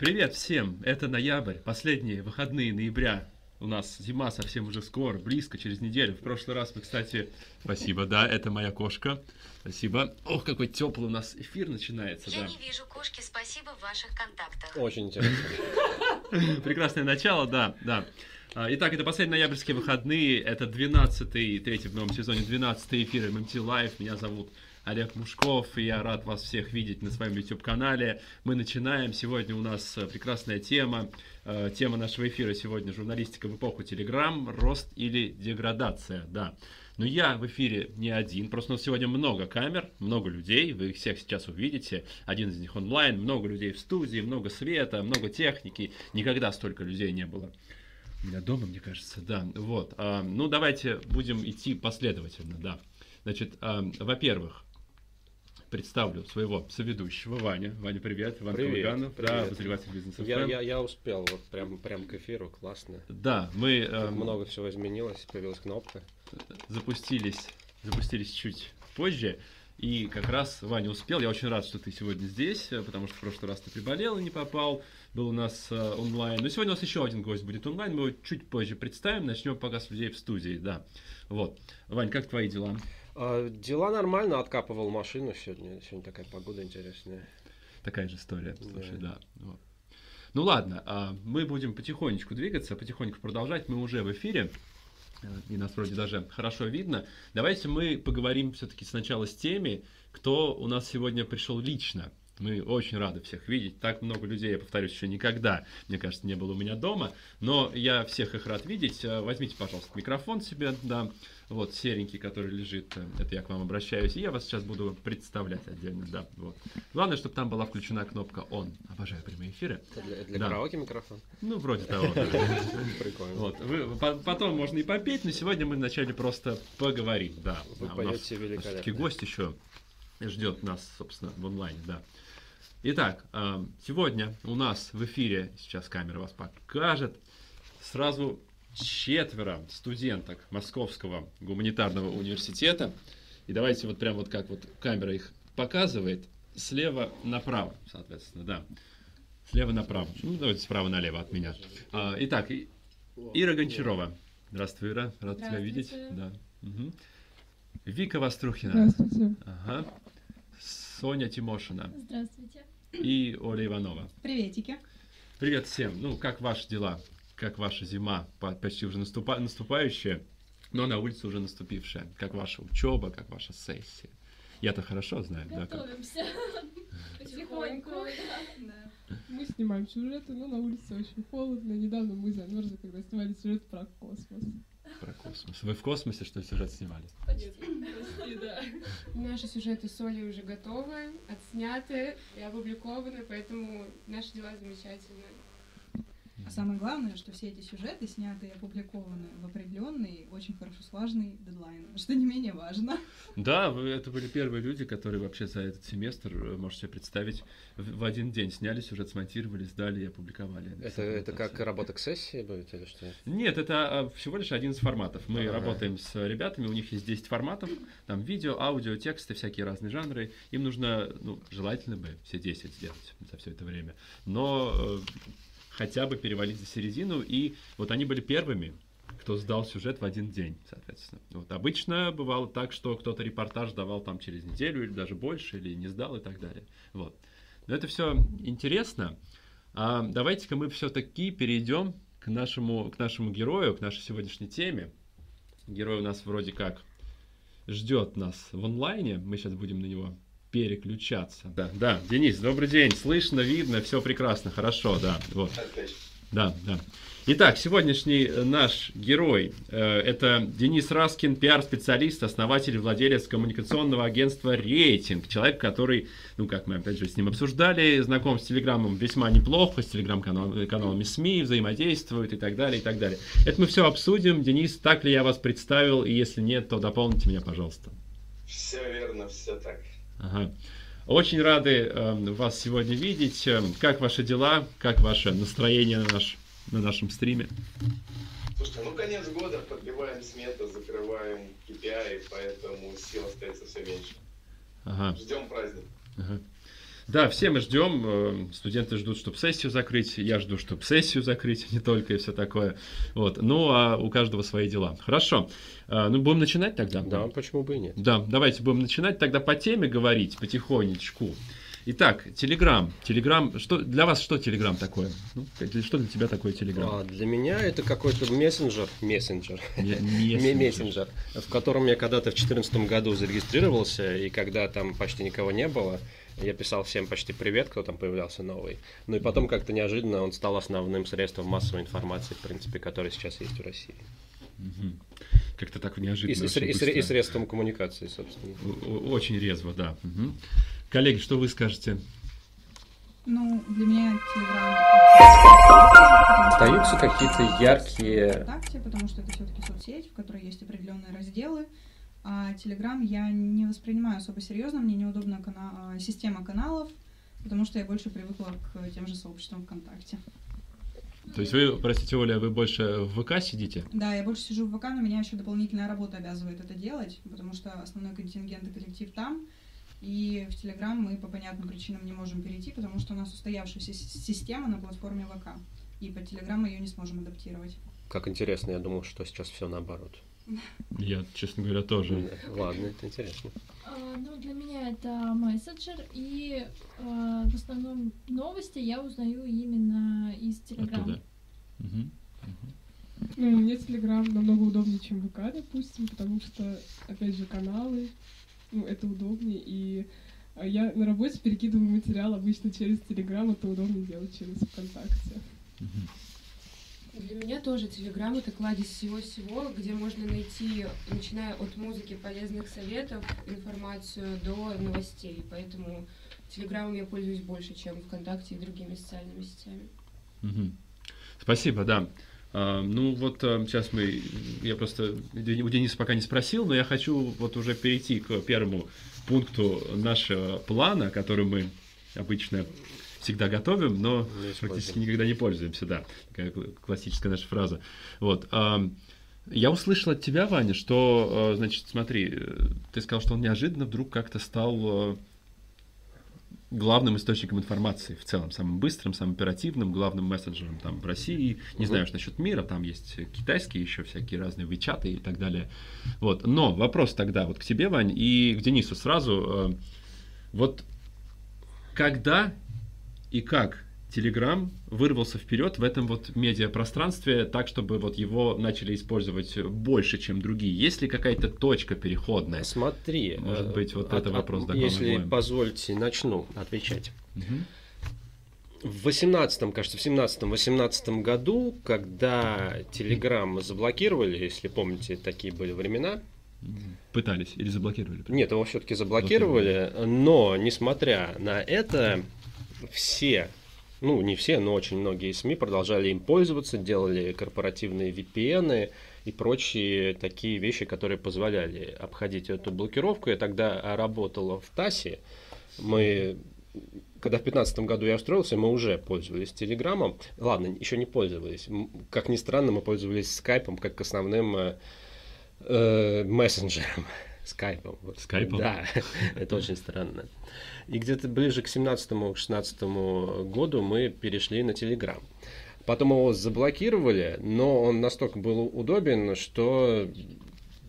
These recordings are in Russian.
Привет всем! Это ноябрь, последние выходные ноября. У нас зима совсем уже скоро, близко, через неделю. В прошлый раз мы, кстати, спасибо, да, это моя кошка. Спасибо. Ох, какой теплый у нас эфир начинается, Я да. не вижу кошки, спасибо в ваших контактах. Очень интересно. Прекрасное начало, да, да. А, Итак, это последние ноябрьские выходные, это 12-й, третий в новом сезоне, 12-й эфир MMT Live. Меня зовут Олег Мушков, и я рад вас всех видеть на своем YouTube-канале. Мы начинаем. Сегодня у нас э, прекрасная тема. Э, Тема нашего эфира сегодня журналистика в эпоху Telegram, рост или деградация, да. Но я в эфире не один, просто у нас сегодня много камер, много людей, вы их всех сейчас увидите, один из них онлайн, много людей в студии, много света, много техники, никогда столько людей не было. У меня дома, мне кажется, да. Вот. а, ну, давайте будем идти последовательно, да. Значит, а, во-первых, представлю своего соведущего Ваня. Ваня, привет. Иван Привет, Калуганов, да, привет. обозреватель бизнеса. Я, я, я успел, вот прям, прям к эфиру, классно. Да, мы эм, Много всего изменилось, появилась кнопка. запустились, запустились чуть позже. И как раз Ваня успел. Я очень рад, что ты сегодня здесь, э, потому что в прошлый раз ты приболел и не попал. Был у нас э, онлайн. Но сегодня у нас еще один гость будет онлайн. Мы его чуть позже представим. Начнем пока с людей в студии, да. Вот. Вань, как твои дела? А, дела нормально, откапывал машину сегодня. Сегодня такая погода интересная. Такая же история, слушай, Да. да. Вот. Ну ладно, а, мы будем потихонечку двигаться, потихоньку продолжать. Мы уже в эфире, и нас вроде даже хорошо видно. Давайте мы поговорим все-таки сначала с теми, кто у нас сегодня пришел лично. Мы очень рады всех видеть. Так много людей, я повторюсь, еще никогда, мне кажется, не было у меня дома. Но я всех их рад видеть. Э, Возьмите, пожалуйста, микрофон себе, да. Вот серенький, который лежит, э, это я к вам обращаюсь. И я вас сейчас буду представлять отдельно, да. Вот. Главное, чтобы там была включена кнопка «Он». Обожаю прямые эфиры. Это для, для Да. караоке микрофон? Ну, вроде того. Прикольно. Вот. Вы- по- потом можно и попеть, но сегодня мы вначале просто поговорим, да. Вы нас поете все-таки великолепно. гость еще ждет нас, собственно, в онлайне, да. Итак, э, сегодня у нас в эфире, сейчас камера вас покажет, сразу четверо студенток Московского гуманитарного университета. И давайте вот прям вот как вот камера их показывает, слева направо, соответственно, да. Слева направо. Ну, давайте справа налево от меня. А, итак, Ира Гончарова. Здравствуй, Ира. Рад тебя видеть. Да. Мгм. Вика Вострухина. Здравствуйте. Ага. Соня Тимошина Здравствуйте. И Оля Иванова. Приветики. Привет всем. Ну, как ваши дела? Как ваша зима? По- Почти уже наступа- наступающая, но на улице уже наступившая. Как ваша учеба, как ваша сессия? Я-то хорошо знаю, да, как. Готовимся потихоньку. Мы снимаем сюжеты, но на улице очень холодно. Недавно мы замерзли, когда снимали сюжет про космос. про космос. Вы в космосе, что ли, сюжет снимали? Почти. Почти, да. Наши сюжеты с Олей уже готовы, отсняты и опубликованы, поэтому наши дела замечательные. А самое главное, что все эти сюжеты сняты и опубликованы в определенный, очень хорошо слаженный дедлайн, что не менее важно. Да, вы, это были первые люди, которые вообще за этот семестр, э, можете себе представить, в, в один день сняли сюжет, смонтировали, сдали и опубликовали. Это, это как работа к сессии будет или что? Нет, это а, всего лишь один из форматов. Мы Ага. работаем с ребятами, у них есть 10 форматов, там видео, аудио, тексты, всякие разные жанры. Им нужно, ну, желательно бы все 10 сделать за все это время, но э, хотя бы перевалить за середину, и вот они были первыми, кто сдал сюжет в один день, соответственно. Вот обычно бывало так, что кто-то репортаж давал там через неделю или даже больше, или не сдал и так далее. Вот. Но это все интересно. А давайте-ка мы все-таки перейдем к нашему, к нашему герою, к нашей сегодняшней теме. Герой у нас вроде как ждет нас в онлайне. Мы сейчас будем на него переключаться. Да, да, Денис, добрый день. Слышно, видно, все прекрасно, хорошо, да. Вот. Да, да. Итак, сегодняшний э, наш герой э, это Денис Раскин, пиар-специалист, основатель и владелец коммуникационного агентства «Рейтинг». Человек, который, ну, как мы опять же с ним обсуждали, знаком с Телеграмом весьма неплохо, с Телеграм-каналами каналами СМИ, взаимодействует и так далее, и так далее. Это мы все обсудим. Денис, так ли я вас представил? И если нет, то дополните меня, пожалуйста. Все верно, все так. Ага. Очень рады э, вас сегодня видеть. Э, Как ваши дела? Как ваше настроение на, наш, на нашем стриме? Слушайте, ну конец года, подбиваем сметы, закрываем KPI, поэтому сил остается все меньше. Ага. Ждем праздник. Ага. Да, все мы ждем, э, студенты ждут, чтобы сессию закрыть, я жду, чтобы сессию закрыть, не только и все такое. Вот. Ну, а у каждого свои дела. Хорошо. А, Ну, будем начинать тогда? Да, почему бы и нет. Да, давайте будем начинать тогда по теме говорить потихонечку. Итак, Телеграм. Телеграм, что для вас что Телеграм такое? Ну, что для тебя такое Телеграм? А для меня это какой-то мессенджер, мессенджер, Не- Ме- мессенджер, в котором я когда-то в 2014 году зарегистрировался, и когда там почти никого не было, я писал всем почти привет, кто там появлялся новый. Ну и потом как-то неожиданно он стал основным средством массовой информации, в принципе, который сейчас есть в России. Мгм. Как-то так неожиданно. и и сре- быстро. и средством коммуникации, собственно. Очень резво, да. Мгм. Коллеги, что вы скажете? Ну, для меня Телеграм... Остаются какие-то яркие... ВКонтакте, потому что это все-таки соцсеть, в которой есть определенные разделы. А Телеграм я не воспринимаю особо серьезно, мне неудобна кана- а, система каналов, потому что я больше привыкла к тем же сообществам ВКонтакте. То есть вы, простите, Оля, вы больше в ВК сидите? Да, я больше сижу в ВК, но меня еще дополнительная работа обязывает это делать, потому что основной контингент и коллектив там. И в Телеграм мы по понятным причинам не можем перейти, потому что у нас устоявшаяся система на платформе ВК. И под Телеграм мы ее не сможем адаптировать. Как интересно, я думал, что сейчас все наоборот. Я, честно говоря, тоже. Ладно, это интересно. А, Ну, для меня это мессенджер, и а, в основном новости я узнаю именно из Телеграма. Оттуда. Мгм. Ну, мне Телеграм намного удобнее, чем ВК, допустим, потому что, опять же, каналы, ну, это удобнее, и а, я на работе перекидываю материал обычно через Телеграм, это удобнее делать через ВКонтакте. Мгм. Для меня тоже Телеграм это кладезь всего-всего, где можно найти, начиная от музыки, полезных советов, информацию до новостей. Поэтому Телеграмом я пользуюсь больше, чем ВКонтакте и другими социальными сетями. Мгм. Спасибо, да. А, ну вот а, сейчас мы, я просто у Дениса пока не спросил, но я хочу вот уже перейти к первому пункту нашего плана, который мы обычно всегда готовим, но Не практически используем. никогда не пользуемся, да. Такая кл- классическая наша фраза. Вот. я услышал от тебя, Ваня, что, а, значит, смотри, э, ты сказал, что он неожиданно вдруг как-то стал а, главным источником информации в целом, самым быстрым, самым оперативным, главным мессенджером там в России. Не знаю уж насчет мира, там есть китайские еще всякие разные вычаты и так далее. Вот. Но вопрос тогда вот к тебе, Вань, и к Денису сразу. э, Вот когда и как Telegram вырвался вперед в этом вот медиапространстве так, чтобы вот его начали использовать больше, чем другие? Есть ли какая-то точка переходная? Смотри, Может э, быть, вот это вопрос, вам Если обоим. позвольте, начну отвечать. Мгм. В 18 кажется, в 17-18 году, когда Telegram заблокировали, если помните, такие были времена, Пытались или заблокировали? нет, его все-таки заблокировали, но, несмотря на это, все, ну, не все, но очень многие СМИ продолжали им пользоваться, делали корпоративные VPN и прочие такие вещи, которые позволяли обходить эту блокировку. Я тогда работала в ТАССе, мы когда в 2015 году я устроился, мы уже пользовались Телеграмом. Ладно, еще не пользовались. Как ни странно, мы пользовались Скайпом как основным э, э, мессенджером. Скайпом. Вот. Скайпом? Да, это очень странно. И где-то ближе к 17-16 году мы перешли на Телеграм. Потом его заблокировали, но он настолько был удобен, что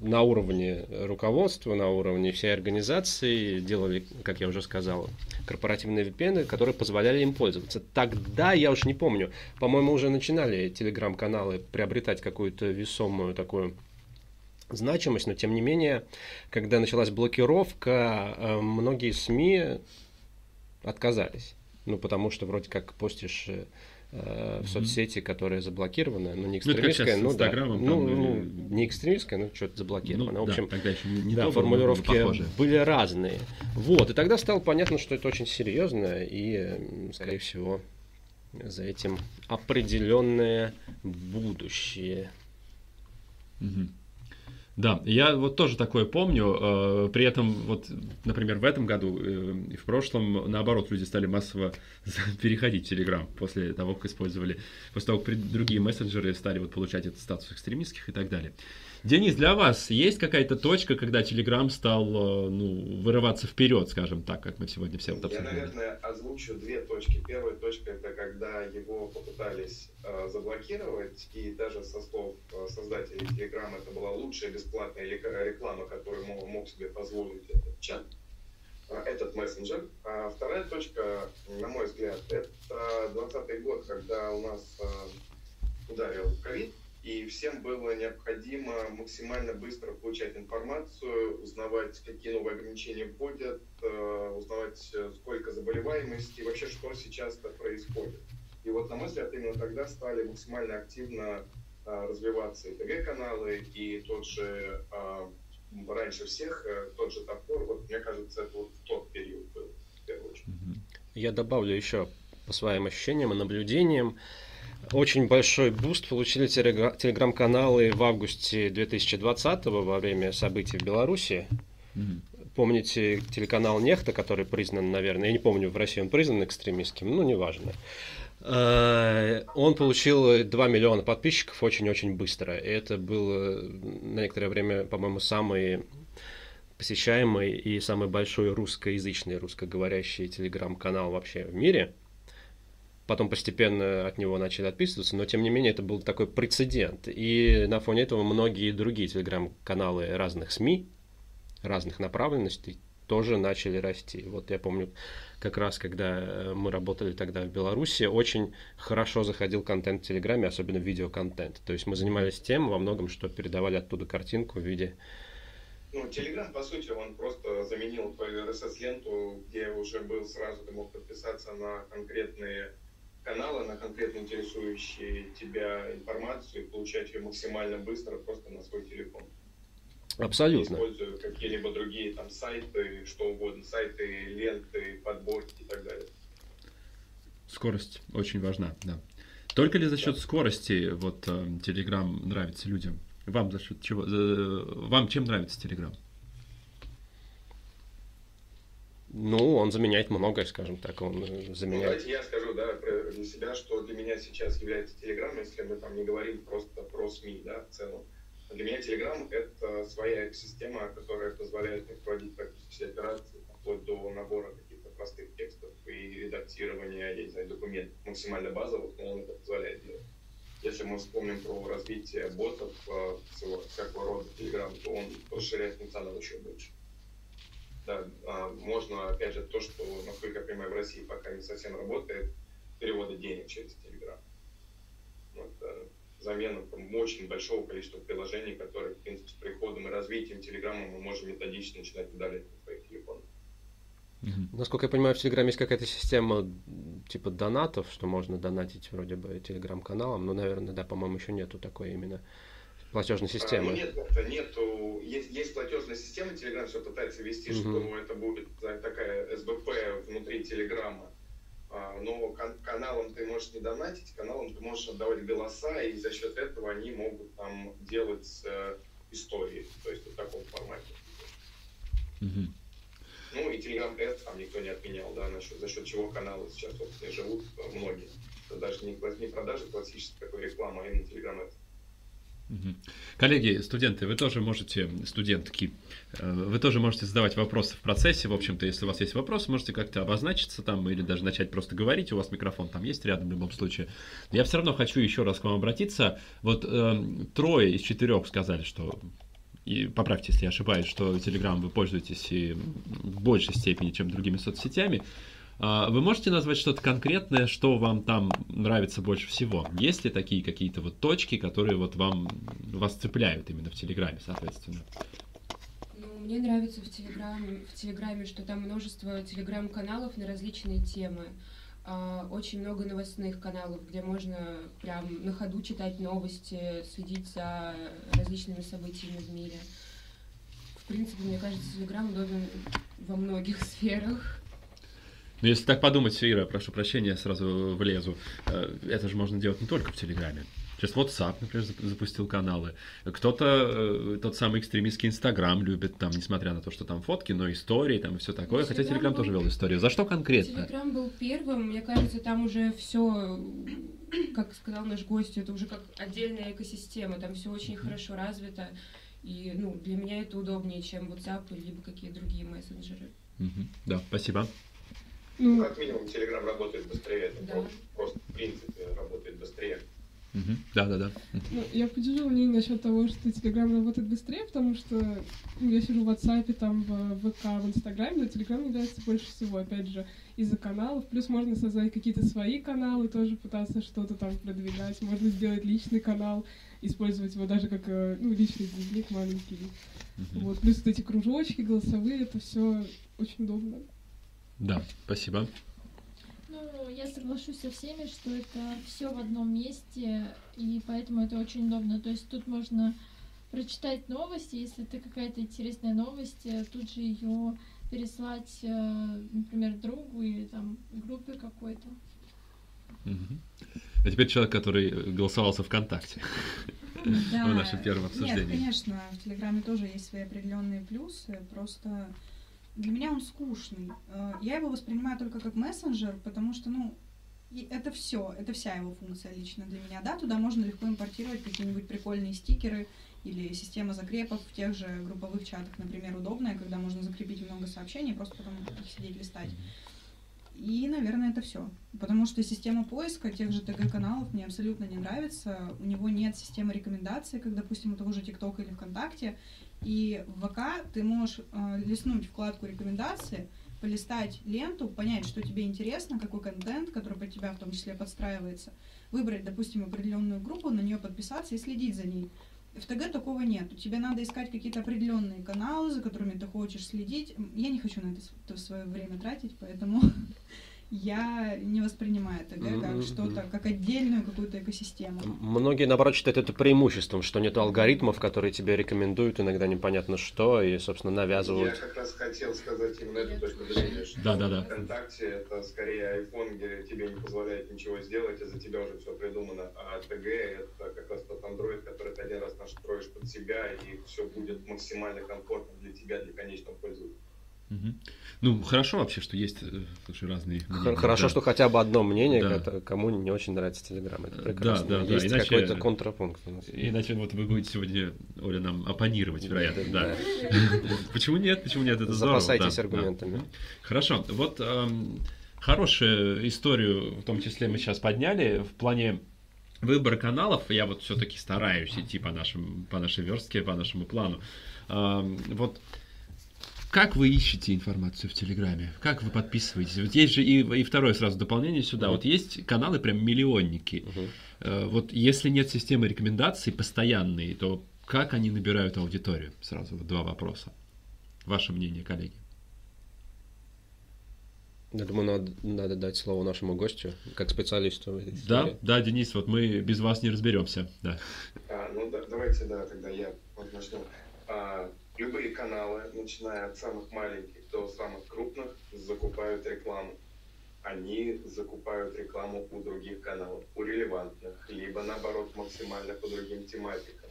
на уровне руководства, на уровне всей организации делали, как я уже сказал, корпоративные VPN, которые позволяли им пользоваться. Тогда, я уж не помню, по-моему, уже начинали телеграм-каналы приобретать какую-то весомую такую значимость, но тем не менее, когда началась блокировка, э, многие СМИ отказались. Ну, потому что вроде как постишь э, в соцсети, которая заблокирована, ну, не Ну, экстремистская, с ну, да. Ну, там ну, или- не экстремистская, но что-то заблокировано. Ну, в общем, да, тогда еще не, не да, то но формулировки были разные. Вот, и тогда стало понятно, что это очень серьезно, и, скорее всего, за этим определенное будущее. Мгм. Да, я вот тоже такое помню. э, При этом, вот, например, в этом году э, и в прошлом, наоборот, люди стали массово переходить в Telegram после того, как использовали, после того, как другие мессенджеры стали вот получать этот статус экстремистских и так далее. Денис, для вас есть какая-то точка, когда Telegram стал э, ну, вырываться вперед, скажем так, как мы сегодня все вот Я, обсуждали? наверное, озвучу две точки. Первая точка это когда его попытались э, заблокировать, и даже со слов э, создателей Telegram это была лучшая бесплатная реклама, которую мог, мог себе позволить этот чат, э, этот мессенджер. А вторая точка, на мой взгляд, это 2020 год, когда у нас ударил ковид, и всем было необходимо максимально быстро получать информацию, узнавать, какие новые ограничения вводят, э, узнавать, э, сколько заболеваемости, вообще, что сейчас происходит. И вот, на мой взгляд, именно тогда стали максимально активно э, развиваться и ТГ-каналы, и тот же, раньше всех, тот же Топор, вот мне кажется, это вот тот период был, в первую очередь. Я добавлю еще по своим ощущениям и наблюдениям. Очень большой буст получили телегра- телеграм-каналы в августе 2020 во время событий в Беларуси. Мгм. Помните телеканал Нехта, который признан, наверное, я не помню, в России он признан экстремистским, ну, неважно. Э, Он получил 2 миллиона подписчиков очень-очень быстро. И это был на некоторое время, по-моему, самый посещаемый и самый большой русскоязычный, русскоговорящий телеграм-канал вообще в мире. Потом постепенно от него начали отписываться, но тем не менее это был такой прецедент. И на фоне этого многие другие телеграм-каналы разных СМИ, разных направленностей тоже начали расти. Вот я помню, как раз когда э, мы работали тогда в Беларуси, очень хорошо заходил контент в Телеграме, особенно видеоконтент. То есть мы занимались тем во многом, что передавали оттуда картинку в виде Ну, Telegram, по сути, он просто заменил твою RSS-ленту, где уже был сразу, ты мог подписаться на конкретные каналы, на конкретно интересующие тебя информацию и получать ее максимально быстро просто на свой телефон. абсолютно. Используя какие-либо другие там сайты, что угодно, сайты, ленты, подборки и так далее. Скорость очень важна, да. Только ли за счет скорости вот э, Telegram нравится людям? Вам за счет чего? э, Вам чем нравится Telegram? Ну, он заменяет многое, скажем так, он э, Ну, заменяет. давайте я скажу, да, для себя, что для меня сейчас является Telegram, если мы там не говорим просто про СМИ, да, в целом. Для меня Telegram — это своя экосистема, которая позволяет мне проводить практически операции, вплоть до набора каких-то простых текстов и редактирования, я не знаю, документов максимально базовых, но он это позволяет делать. Если мы вспомним про развитие ботов э, всего, всякого рода Telegram, то он расширяет функционал еще больше. Да, а, можно, опять же, то, что, насколько я понимаю, в России пока не совсем работает, перевода денег через Telegram. Вот, э, замена там, очень большого количества приложений, которые, в принципе, с приходом и развитием Телеграма мы можем методично начинать удалять на своих телефонах. Мгм. Насколько я понимаю, в Телеграме есть какая-то система типа донатов, что можно донатить вроде бы телеграм-каналам. Ну, наверное, да, по-моему, еще нету такой именно платежной А, ну, системы. нет, это нету. Есть, есть платежная система, Telegram все пытается вести, Мгм. что это будет такая СБП внутри Телеграма. А, Но кан- каналам ты можешь не донатить, каналам ты можешь отдавать голоса, и за счет этого они могут там делать э, истории, то есть в таком формате. Мгм. Ну и Telegram Ads там никто не отменял, да, насчет, за счет чего каналы сейчас, собственно, живут многие. Это даже не, не продажи классической такой рекламы, а именно Telegram Ads. Коллеги, студенты, вы тоже можете, студентки, э, вы тоже можете задавать вопросы в процессе. В общем-то, если у вас есть вопросы, можете как-то обозначиться там или даже начать просто говорить. У вас микрофон там есть рядом в любом случае. Я все равно хочу еще раз к вам обратиться. Вот эм, трое из четырех сказали, что и поправьте, если я ошибаюсь, что Telegram вы пользуетесь и в большей степени, чем другими соцсетями. А Вы можете назвать что-то конкретное, что вам там нравится больше всего? Есть ли такие какие-то вот точки, которые вот вам вас цепляют именно в Телеграме, соответственно? Ну, мне нравится в Телеграме, в Телеграме, что там множество телеграм-каналов на различные темы. А, Очень много новостных каналов, где можно прям на ходу читать новости, следить за различными событиями в мире. В принципе, мне кажется, Телеграм удобен во многих сферах. Ну, если так подумать, Ира, прошу прощения, сразу влезу. э, Это же можно делать не только в Телеграме. Сейчас WhatsApp, например, зап- запустил каналы. Кто-то, э, тот самый экстремистский Инстаграм любит, там, несмотря на то, что там фотки, но истории там и все такое. Ну, Хотя Телеграм тоже вел историю. За что конкретно? Телеграм был первым, мне кажется, там уже все, как сказал наш гость, это уже как отдельная экосистема, там все очень хорошо развито. И ну, для меня это удобнее, чем WhatsApp либо какие другие мессенджеры. Мгм. Да, спасибо. Ну, как минимум, Telegram работает быстрее, это Да. просто, в принципе работает быстрее. Мгм. Да, да, да. Ну, я поддержу мнение насчет того, что Telegram работает быстрее, потому что ну, я сижу в WhatsApp, там в ВК, в Инстаграме, но Telegram мне нравится больше всего, опять же, из-за каналов. Плюс можно создать какие-то свои каналы, тоже пытаться что-то там продвигать. Можно сделать личный канал, использовать его даже как э, ну, личный дневник маленький. Мгм. Вот. Плюс вот эти кружочки голосовые, это все очень удобно. Да, спасибо. Ну, я соглашусь со всеми, что это все в одном месте, и поэтому это очень удобно. То есть тут можно прочитать новости, если это какая-то интересная новость, э, тут же ее переслать, э, например, другу или там группе какой-то. А теперь человек, который э, голосовал за ВКонтакте. Да. В нашем первом обсуждении. Нет, конечно, в Телеграме тоже есть свои определенные плюсы, просто для меня он скучный. Э, Я его воспринимаю только как мессенджер, потому что, ну, это все, это вся его функция лично для меня, да, туда можно легко импортировать какие-нибудь прикольные стикеры или система закрепов в тех же групповых чатах, например, удобная, когда можно закрепить много сообщений, просто потом их сидеть листать. И, наверное, это все. Потому что система поиска тех же ТГ-каналов мне абсолютно не нравится. У него нет системы рекомендаций, как, допустим, у того же ТикТока или ВКонтакте. И в ВК ты можешь э, листнуть вкладку рекомендации, полистать ленту, понять, что тебе интересно, какой контент, который под тебя в том числе подстраивается, выбрать, допустим, определенную группу, на нее подписаться и следить за ней. В ТГ такого нет. Тебе надо искать какие-то определенные каналы, за которыми ты хочешь следить. Я не хочу на это свое время тратить, поэтому я не воспринимаю ТГ Мгм, как что-то, как отдельную какую-то экосистему. Многие, наоборот, считают это преимуществом, что нет алгоритмов, которые тебе рекомендуют иногда непонятно что, и, собственно, Я навязывают. как раз хотел сказать именно эту точку зрения, что Да, да, да. ВКонтакте это скорее iPhone, где тебе не позволяет ничего сделать, и за тебя уже все придумано. А ТГ это как раз тот Android, который ты один раз настроишь под себя, и все будет максимально комфортно для тебя, для конечного пользователя. Ну, хорошо вообще, что есть э, слушай, разные мнения, Хорошо, да. что хотя бы одно мнение, Да. кому не очень нравится Телеграм. Это Да, прекрасно. да, да, Есть иначе- какой-то контрапункт у нас. Иначе вот вы будете сегодня, Оля, нам оппонировать, вероятно, да. Да. Почему нет? Почему нет? Это здорово. Запасайтесь да, аргументами. да. Хорошо. Вот эм, хорошую историю, в том числе мы сейчас подняли, в плане выбора каналов. Я вот все-таки стараюсь идти по, нашим, по нашей верстке, по нашему плану. Эм, вот как вы ищете информацию в Телеграме? Как вы подписываетесь? Вот есть же и, и второе сразу дополнение сюда. Мгм. Вот есть каналы прям миллионники. Э, Вот если нет системы рекомендаций постоянной, то как они набирают аудиторию? Сразу вот два вопроса. Ваше мнение, коллеги. Я думаю, надо, надо дать слово нашему гостю, как специалисту. в этой Да, сфере. да, Денис, вот мы без вас не разберемся. Да. А, ну да, давайте, да, тогда я вот начну. А, любые каналы, начиная от самых маленьких до самых крупных, закупают рекламу. Они закупают рекламу у других каналов, у релевантных, либо наоборот максимально по другим тематикам.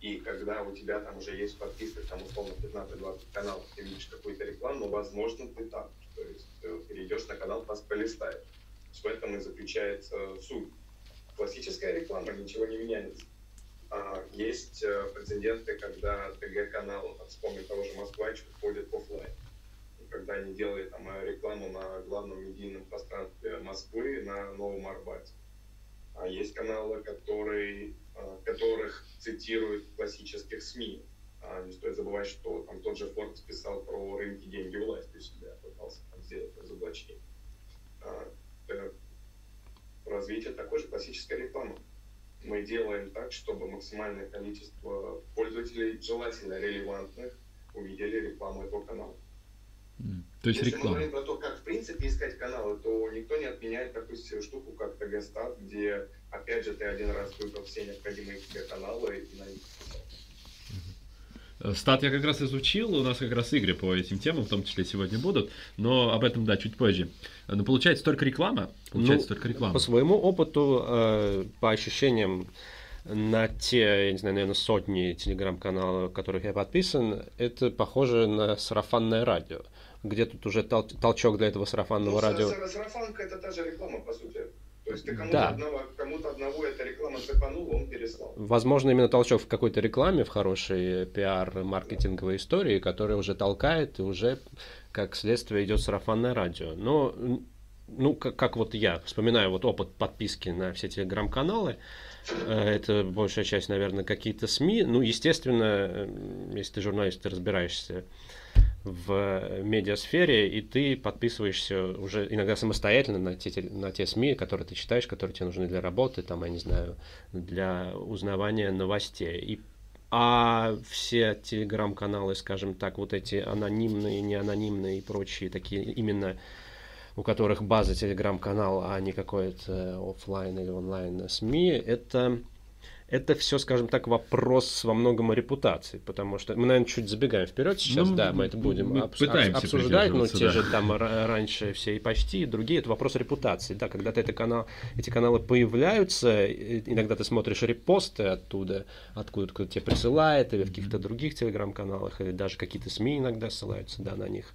И когда у тебя там уже есть в подписках, там условно 15-20 каналов, ты видишь какую-то рекламу, возможно, ты там, то есть э, перейдешь на канал. То есть В этом и заключается суть. Классическая реклама, ничего не меняется. А, Есть э, прецеденты, когда ТГ-канал, вспомню того же Москвач, уходит в офлайн. Когда они делают там э, рекламу на главном медийном пространстве Москвы на Новом Арбате. А есть каналы, которые, э, которых цитируют в классических СМИ. А Не стоит забывать, что там тот же Форд писал про рынки, деньги, власть у себя, пытался там сделать разоблачение. А, развитие такой же классической рекламы мы делаем так, чтобы максимальное количество пользователей, желательно релевантных, увидели рекламу этого канала. То есть Если мы реклама. говорим про то, как в принципе искать каналы, то никто не отменяет такую штуку, как ТГ-стат, где, опять же, ты один раз выбрал все необходимые тебе каналы и на них писал. Э, Стат я как раз изучил, у нас как раз игры по этим темам, в том числе сегодня будут, но об этом, да, чуть позже. Но получается только реклама? Получается Ну, только реклама. По своему опыту, э, по ощущениям, на те, я не знаю, наверное, сотни телеграм-каналов, которых я подписан, это похоже на сарафанное радио. Где тут уже тол- толчок для этого сарафанного Ну, радио? са- са- Сарафанка это та же реклама, по сути. То есть ты кому-то Да. одного, кому-то одного эта реклама цепанула, он переслал. Возможно, именно толчок в какой-то рекламе, в хорошей пиар-маркетинговой истории, которая уже толкает, и уже, как следствие, идет сарафанное радио. Но, ну, как, как вот я вспоминаю вот опыт подписки на все телеграм-каналы, э, это большая часть, наверное, какие-то СМИ. Ну, естественно, э, если ты журналист, ты разбираешься в медиасфере, и ты подписываешься уже иногда самостоятельно на те, на те СМИ, которые ты читаешь, которые тебе нужны для работы, там, я не знаю, для узнавания новостей. И, а все телеграм-каналы, скажем так, вот эти анонимные, неанонимные и прочие, такие именно у которых база телеграм-канал, а не какой-то оффлайн или онлайн СМИ, это это все, скажем так, вопрос во многом о репутации, потому что мы, наверное, чуть забегаем вперед сейчас, Ну, да, мы это будем мы обс- пытаемся обсуждать, но те да. же там ра- раньше все и почти, и другие, это вопрос репутации, да, когда-то это канал, эти каналы появляются, иногда ты смотришь репосты оттуда, откуда кто тебе присылает, или в каких-то других телеграм-каналах, или даже какие-то СМИ иногда ссылаются, да, на них,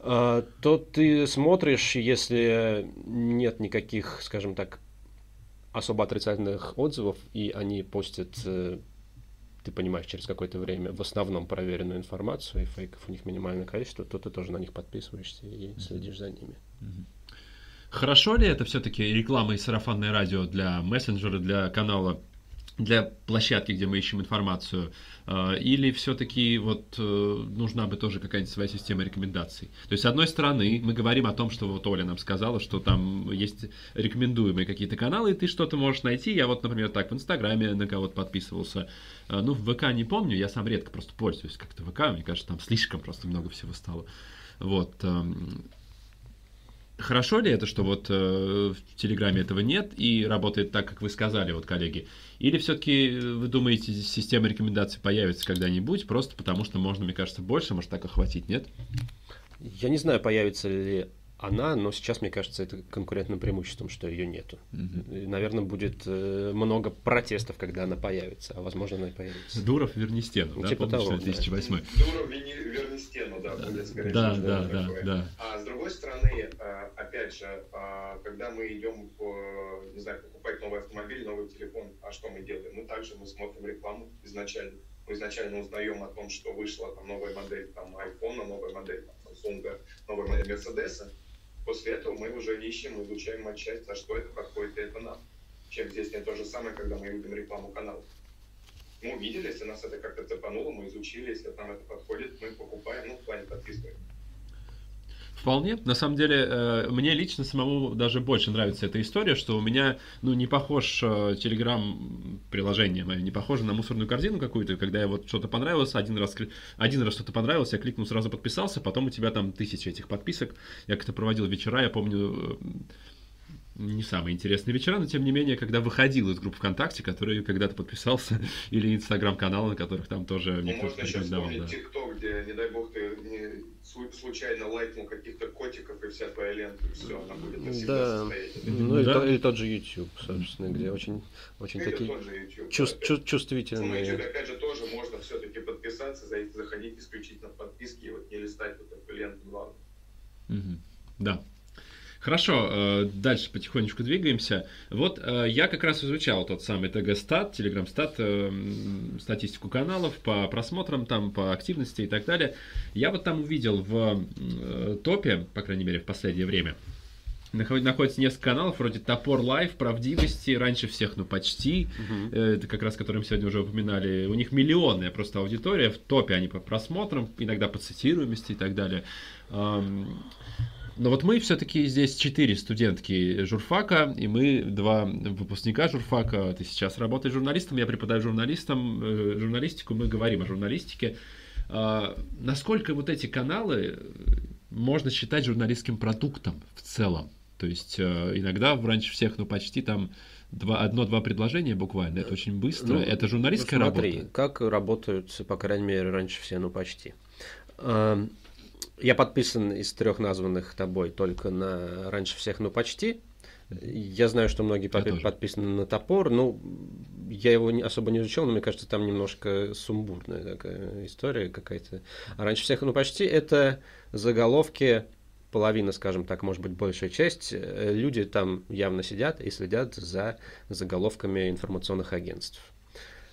а, то ты смотришь, если нет никаких, скажем так, особо отрицательных отзывов, и они постят, э, ты понимаешь, через какое-то время в основном проверенную информацию, и фейков у них минимальное количество, то ты тоже на них подписываешься и следишь за ними. Хорошо ли это все-таки реклама и сарафанное радио для мессенджера, для канала, для площадки, где мы ищем информацию? А, Или все-таки вот э, нужна бы тоже какая-нибудь своя система рекомендаций? То есть, с одной стороны, мы говорим о том, что вот Оля нам сказала, что там есть рекомендуемые какие-то каналы, и ты что-то можешь найти. Я вот, например, так в Инстаграме на кого-то подписывался. А, Ну, в ВК не помню, я сам редко просто пользуюсь как-то ВК, мне кажется, там слишком просто много всего стало. Вот. Хорошо ли это, что вот э, в Телеграме этого нет и работает так, как вы сказали, вот коллеги? Или все-таки вы думаете, система рекомендаций появится когда-нибудь, просто потому что можно, мне кажется, больше, может так охватить, нет? Я не знаю, появится ли она, но сейчас, мне кажется, это конкурентным преимуществом, что ее нету. И, наверное, будет э, много протестов, когда она появится, а возможно, она и появится. Дуров верни стену, Ну, да, типа помнишь, того, да. 2008 Дура, вини, верни стену, да, будет скорее Да, всего, да, да, такое. да. А с другой стороны, а, опять же, а, когда мы идем, не знаю, покупать новый автомобиль, новый телефон, а что мы делаем? Мы также мы смотрим рекламу изначально. Мы изначально узнаем о том, что вышла там новая модель там, iPhone, новая модель там, Samsung, новая модель Mercedes. После этого мы уже ищем, изучаем отчасти, а что это подходит и это нам. Чем здесь не то же самое, когда мы видим рекламу канала. Мы увидели, если нас это как-то цепануло, мы изучили, если нам это подходит, мы покупаем, ну, в плане подписываем. Вполне. На самом деле, э, мне лично самому даже больше нравится эта история, что у меня, ну, не похож э, Telegram приложение мое, не похоже на мусорную корзину какую-то, когда я вот что-то понравилось, один раз, один раз что-то понравилось, я кликнул, сразу подписался, потом у тебя там тысячи этих подписок. Я как-то проводил вечера, я помню, э, не самые интересные вечера, но тем не менее, когда выходил из групп ВКонтакте, которые когда-то подписался, или Инстаграм-каналы, на которых там тоже Ну, мне можно кто-то рекомендовал. да. ТикТок, где, не дай бог, ты не слу- случайно лайкнул каких-то котиков, и вся твоя лента, и все, она будет навсегда Да, состоять. ну или, Да. то- или тот же YouTube, собственно, где очень, очень Или такие тот же YouTube. чувс- да, чу- опять. Ну, на чувствительные. YouTube, опять же, тоже можно все-таки подписаться, зайти, заходить исключительно в подписки, и вот не листать вот эту ленту главную. Мгм. Да. Хорошо, э, дальше потихонечку двигаемся. Вот э, я как раз изучал тот самый ТГ-стат, Телеграм-стат, э, статистику каналов по просмотрам, там, по активности и так далее. Я вот там увидел в топе, по крайней мере, в последнее время, наход- находится несколько каналов, вроде Топор Лайв, Правдивости, раньше всех, ну почти. Э, это как раз, которым сегодня уже упоминали, у них миллионная просто аудитория, в топе они по просмотрам, иногда по цитируемости и так далее. Но вот мы все-таки здесь четыре студентки журфака, и мы два выпускника журфака. Ты сейчас работаешь журналистом, я преподаю журналистам, э, журналистику, мы говорим о журналистике. А, Насколько вот эти каналы э, можно считать журналистским продуктом в целом? То есть э, иногда раньше всех, ну почти там два, одно-два предложения буквально, это очень быстро. Ну, это журналистская ну, смотри, работа. как работают, по крайней мере, раньше все, ну почти. Я подписан из трех названных тобой только на раньше всех, ну почти. Я знаю, что многие тоже. подписаны на топор. Ну, я его не, особо не изучал, но мне кажется, там немножко сумбурная такая история какая-то. А раньше всех, ну, почти это заголовки, половина, скажем так, может быть, большая часть. э, Люди там явно сидят и следят за заголовками информационных агентств,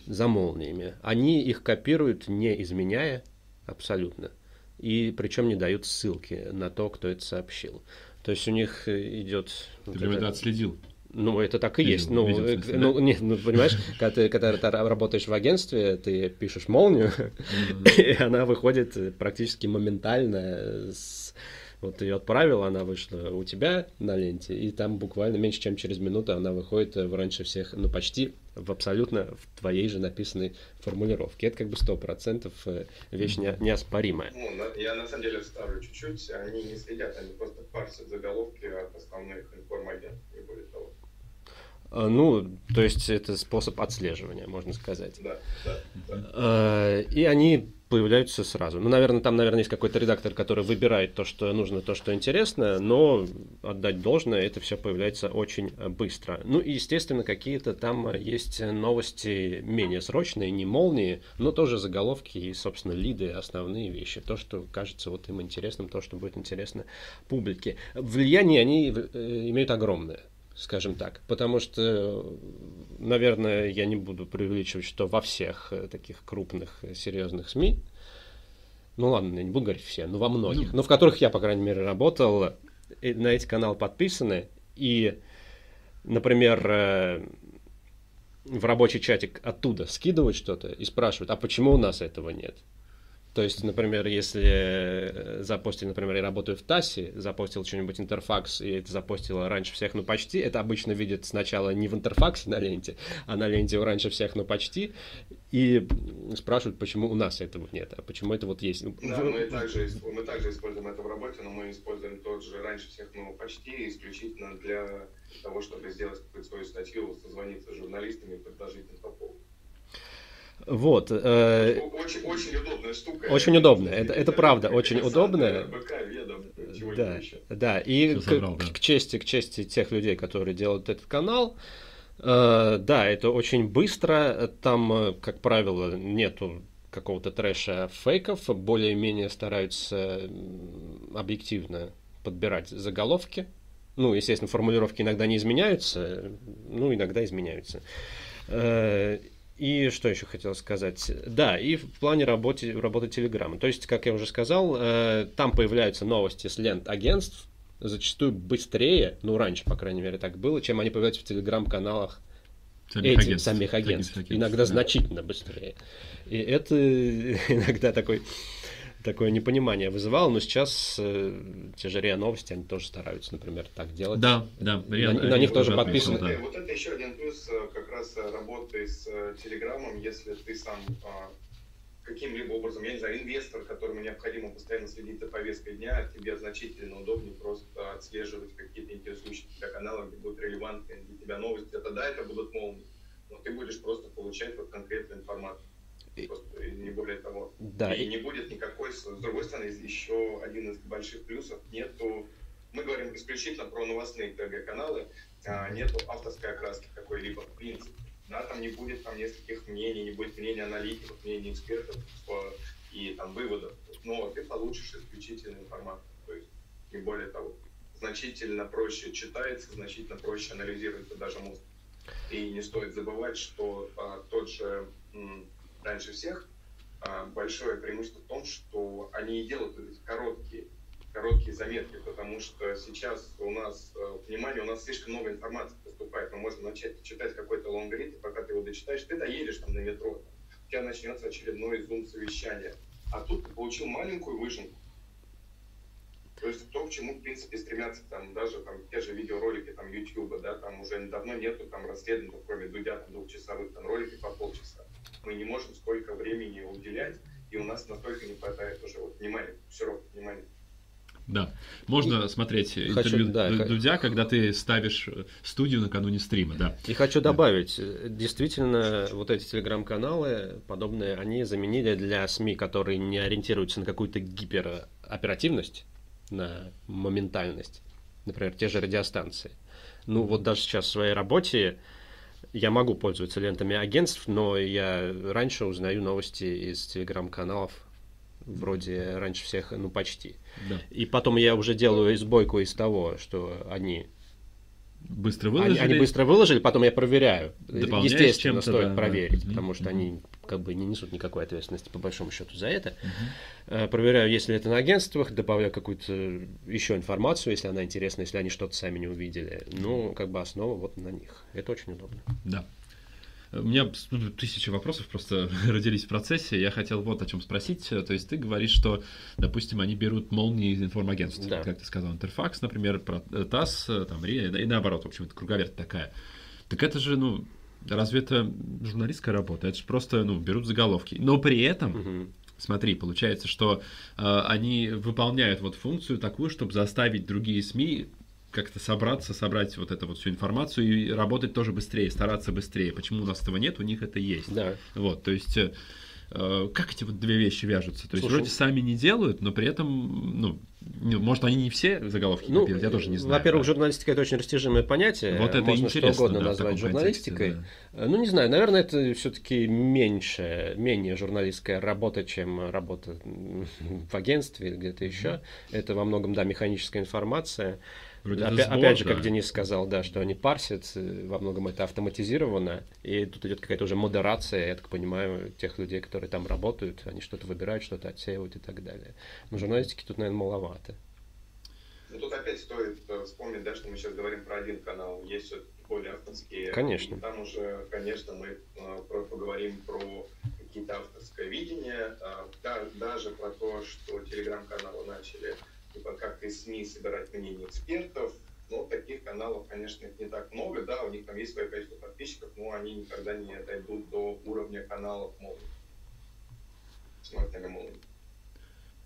за молниями. Они их копируют, не изменяя абсолютно. И причем не дают ссылки на то, кто это сообщил. То есть у них э, идет... Ты вот это- отследил. ну, это так и Видел, есть. Ну, видел, э, смысле, ну, да? не, ну, понимаешь, когда ты, когда ты работаешь в агентстве, ты пишешь молнию, и она выходит э, практически моментально. с- Вот ты ее отправил, она вышла у тебя на ленте, и там буквально меньше, чем через минуту она выходит э, в раньше всех, ну, почти в абсолютно в твоей же написанной формулировке. Это как бы сто процентов э, вещь не- неоспоримая. Ну, я на самом деле вставлю чуть-чуть. Они не следят, они просто парсят заголовки от основных информагентов, не более того. Э, Ну, то есть это способ отслеживания, можно сказать. Да, да, да. Э, И они появляются сразу. Ну, наверное, там, наверное, есть какой-то редактор, который выбирает то, что нужно, то, что интересно, но отдать должное, это все появляется очень быстро. Ну, и, естественно, какие-то там есть новости менее срочные, не молнии, но тоже заголовки и, собственно, лиды, основные вещи. То, что кажется вот им интересным, то, что будет интересно публике. Влияние они э, имеют огромное скажем так. Потому что, наверное, я не буду преувеличивать, что во всех э, таких крупных, э, серьезных СМИ, ну ладно, я не буду говорить все, но во многих, Ну. но в которых я, по крайней мере, работал, э, на эти каналы подписаны, и, например, э, в рабочий чатик оттуда скидывают что-то и спрашивают, а почему у нас этого нет? То есть, например, если э, запостили, например, я работаю в ТАССе, запостил что-нибудь интерфакс, и это запостило раньше всех, ну почти, это обычно видят сначала не в интерфаксе на ленте, а на ленте раньше всех, ну почти, и спрашивают, почему у нас этого нет, а почему это вот есть. Ну, Да, в- мы также, мы также используем это в работе, но мы используем тот же раньше всех, ну, почти исключительно для того, чтобы сделать свою статью, созвониться с журналистами и предложить им по поводу. Вот, э, Очень, очень удобная штука. Очень удобно, это- это правда, очень. БК, ведом, чего Да, еще. да, и к, собрал, к- да. к чести, к чести тех людей, которые делают этот канал, э, да, это очень быстро, там, э, как правило, нету какого-то трэша фейков, более-менее стараются объективно подбирать заголовки. Ну, естественно, формулировки иногда не изменяются, ну, иногда изменяются. И что еще хотел сказать? Да, и в плане работы, работы Телеграма. То есть, как я уже сказал, э, там появляются новости с лент агентств, зачастую быстрее, ну, раньше, по крайней мере, так было, чем они появляются в Телеграм-каналах Самих этих агентств. самих агентств. агентств, Иногда да. значительно быстрее. И это иногда такой, такое непонимание вызывало, но сейчас э, те же РИА Новости, они тоже стараются, например, так делать. Да, да. На- Риа- на них тоже отметил, подписано. да. Вот, это, вот это еще один плюс э, как раз э, работы с э, Телеграмом, если ты сам а, каким-либо образом, я не знаю, инвестор, которому необходимо постоянно следить за повесткой дня, тебе значительно удобнее просто отслеживать какие-то интересующие тебя каналы, где будут релевантные для тебя новости. Это да, это будут молнии, но ты будешь просто получать вот конкретную информацию. Просто, не более того. Да, и не будет никакой, с другой стороны, еще один из больших плюсов, нету, мы говорим исключительно про новостные ТГ-каналы, а, нету авторской окраски какой-либо в принципе. Да, там не будет там нескольких мнений, не будет мнения аналитиков, мнений экспертов и там выводов, но ты получишь исключительную информацию, то есть не более того. Значительно проще читается, значительно проще анализируется даже мозг. И не стоит забывать, что а, тот же м, раньше всех а, большое преимущество в том, что они делают эти короткие, короткие заметки, потому что сейчас у нас, э, внимание, у нас слишком много информации поступает, мы можем начать читать какой-то лонгрид, и пока ты его дочитаешь, ты доедешь там на метро, у тебя начнется очередной зум-совещание, а тут ты получил маленькую выжимку, то есть то, к чему, в принципе, стремятся там даже там те же видеоролики там YouTube, да, там уже давно нету там расследований, кроме Дудя, там двухчасовых там ролики по полчаса. Мы не можем столько времени уделять, и у нас настолько не хватает уже вот внимания, все внимания. Да. Можно смотреть Хочу- интервью да, Дудя, когда ты ставишь э, студию накануне стрима, да. И хочу добавить, э, действительно, вот эти телеграм-каналы подобные, они заменили для СМИ, которые не ориентируются на какую-то гипероперативность, на моментальность, например, те же радиостанции. Ну вот даже сейчас в своей работе я могу пользоваться лентами агентств, но я раньше узнаю новости из телеграм-каналов вроде раньше всех, ну почти. Да. И потом я уже делаю сбойку из того, что они Быстро они, выложили. они быстро выложили, потом я проверяю. Естественно, стоит да, да. проверить, Мгм, потому что они как бы не несут никакой ответственности по большому счету за это. Э, Проверяю, если это на агентствах, добавляю какую-то еще информацию, если она интересна, если они что-то сами не увидели. Ну, как бы основа вот на них. Это очень удобно. Да. У меня ну, тысячи вопросов просто родились в процессе. Я хотел вот о чем спросить. То есть ты говоришь, что, допустим, они берут молнии из информагентств, Да. как ты сказал, Интерфакс, например, про э, ТАСС, э, там, РИА, и наоборот, в общем, это круговерть такая. Так это же, ну, разве это журналистская работа? Это же просто, ну, берут заголовки. Но при этом, Мгм. смотри, получается, что э, они выполняют вот функцию такую, чтобы заставить другие СМИ как-то собраться, собрать вот эту вот всю информацию и работать тоже быстрее, стараться быстрее. Почему у нас этого нет, у них это есть. Да. Вот, то есть, э, э, как эти вот две вещи вяжутся? То есть, Слушай, вроде сами не делают, но при этом, ну, может, они не все заголовки Ну, копируют, я тоже не знаю. Во-первых, да. журналистика это очень растяжимое понятие. Вот это Можно что интересно, угодно да, назвать журналистикой. контексте, Э, Ну, не знаю, наверное, это все-таки меньше, менее журналистская работа, чем работа в агентстве или где-то еще. Это во многом, да, механическая информация. Вроде Опя- сбор, опять же, да. как Денис сказал, да, что они парсят, э, во многом это автоматизировано, и тут идет какая-то уже модерация, я так понимаю, тех людей, которые там работают, они что-то выбирают, что-то отсеивают и так далее. Но журналистики тут, наверное, маловато. Ну, тут опять стоит э, вспомнить, да, что мы сейчас говорим про один канал. Есть все более авторские. Конечно. И там уже, конечно, мы э, поговорим про какие-то авторское видение. да- даже про то, что телеграм-каналы начали типа, как и СМИ собирать мнение экспертов. Но таких каналов, конечно, их не так много. Да, у них там есть свое количество подписчиков, но они никогда не дойдут до уровня каналов молнии. С марками молнии.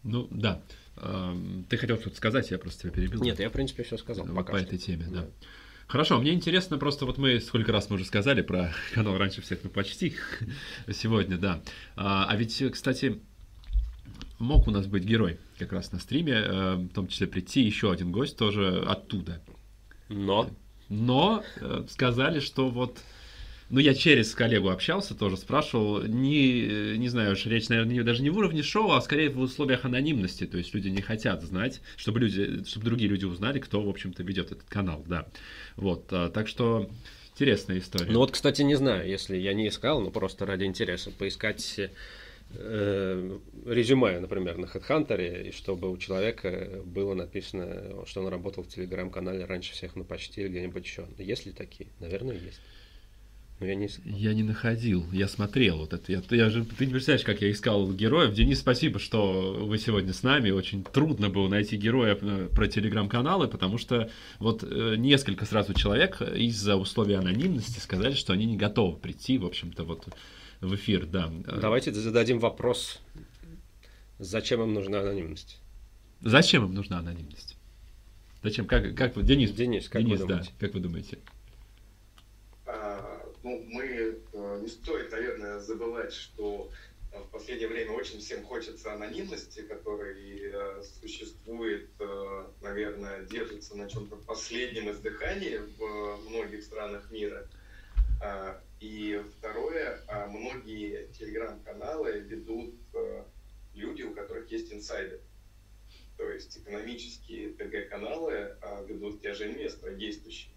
Ну, да. Эм, Ты хотел что-то сказать, я просто тебя перебил. Нет, я, в принципе, все сказал. Вот пока по что. этой теме, да. Да. Хорошо, мне интересно просто, вот мы сколько раз мы уже сказали про канал раньше всех, ну почти сегодня, да. А, а ведь, кстати, мог у нас быть герой как раз на стриме, э, в том числе прийти еще один гость тоже оттуда. Но Но э, сказали, что вот... Ну, я через коллегу общался, тоже спрашивал. Не, не знаю, уж речь, наверное, не- даже не в уровне шоу, а скорее в условиях анонимности. То есть люди не хотят знать, чтобы, люди, чтобы другие люди узнали, кто, в общем-то, ведет этот канал, да. Вот, а, так что интересная история. Ну вот, кстати, не знаю, если я не искал, но просто ради интереса поискать э, резюме, например, на HeadHunter, и чтобы у человека было написано, что он работал в телеграм-канале раньше всех на почти или где-нибудь еще. Есть ли такие? Наверное, есть. Но я не искал. Я не находил, я смотрел вот это. Я, я же, ты не представляешь, как я искал героев. Денис, спасибо, что вы сегодня с нами. Очень трудно было найти героя э, про телеграм-каналы, потому что вот э, несколько сразу человек из-за условий анонимности сказали, что они не готовы прийти, в общем-то, вот в эфир, да. Давайте зададим вопрос, зачем им нужна анонимность? Зачем им нужна анонимность? Зачем? Как, как вы, Денис? Денис, как Денис, вы да, думаете? как вы думаете? А, ну, мы э, не стоит, наверное, забывать, что в последнее время очень всем хочется анонимности, который э, существует, э, наверное, держится на чем-то последнем издыхании в многих странах мира. И второе, а, многие телеграм-каналы ведут э, люди, у которых есть инсайды. То есть экономические ТГ-каналы а, ведут те же инвесторы, действующие.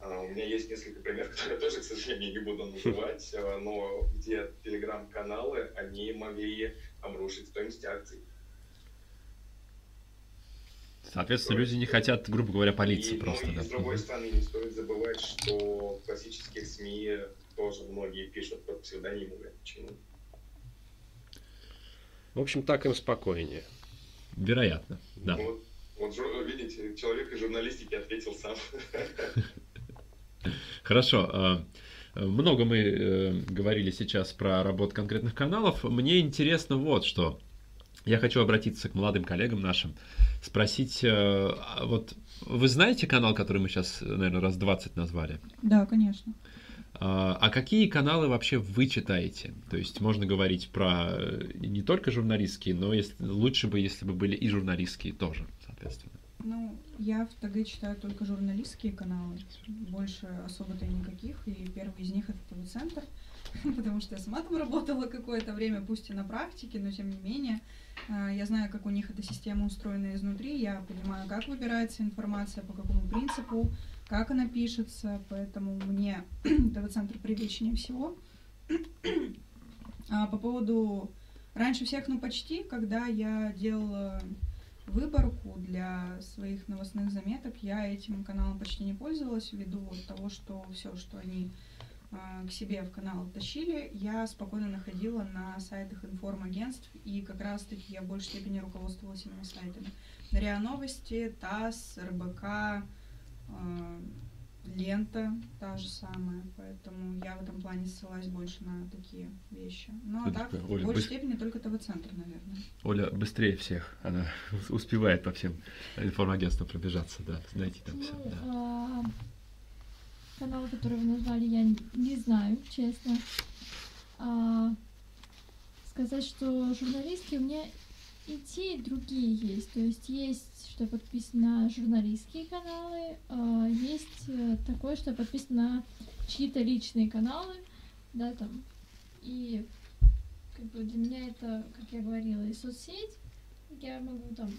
А, У меня есть несколько примеров, которые я тоже, к сожалению, не буду называть, а, но где телеграм-каналы, они могли обрушить стоимость акций. Соответственно, люди не хотят, грубо говоря, И, палиться ну, просто, и да. с другой стороны, не стоит забывать, что в классических СМИ тоже многие пишут под псевдонимами. Почему? В общем, так им спокойнее. Вероятно, да. Вот, вот видите, человек из журналистики ответил сам. Хорошо. а, Много мы э, говорили сейчас про работу конкретных каналов. Мне интересно вот что. Я хочу обратиться к молодым коллегам нашим, спросить, э, а вот вы знаете канал, который мы сейчас, наверное, раз 20 назвали? Да, конечно. А а какие каналы вообще вы читаете? То есть можно говорить про э, не только журналистские, но если, лучше бы, если бы были и журналистские тоже, соответственно. Ну, я в ТГ читаю только журналистские каналы, больше особо-то никаких, и первый из них это ТВ-центр, потому что я сама там работала какое-то время, пусть и на практике, но тем не менее, а, я знаю, как у них эта система устроена изнутри, я понимаю, как выбирается информация, по какому принципу, как она пишется, поэтому мне ТВ-центр привычнее всего. А по поводу раньше всех, ну почти, когда я делала выборку для своих новостных заметок, я этим каналом почти не пользовалась ввиду того, что все, что они э, к себе в канал тащили, я спокойно находила на сайтах информагентств, и как раз-таки я в большей степени руководствовалась именно сайтами. РИА Новости, ТАСС, РБК, лента та же самая, поэтому я в этом плане ссылаюсь больше на такие вещи. Ну, а так, Оля, в большей быс- степени только ТВ-центр, наверное. Оля быстрее всех, она успевает по всем информагентствам пробежаться, да, знаете там все. Ну, Да. а, канал, который вы назвали, я н- не знаю, честно. А, сказать, что журналистские у меня и те, и другие есть. То есть есть, что подписано на журналистские каналы, а, есть э, такое, что подписано чьи-то личные каналы, да, там. И как бы для меня это, как я говорила, и соцсеть. Я могу там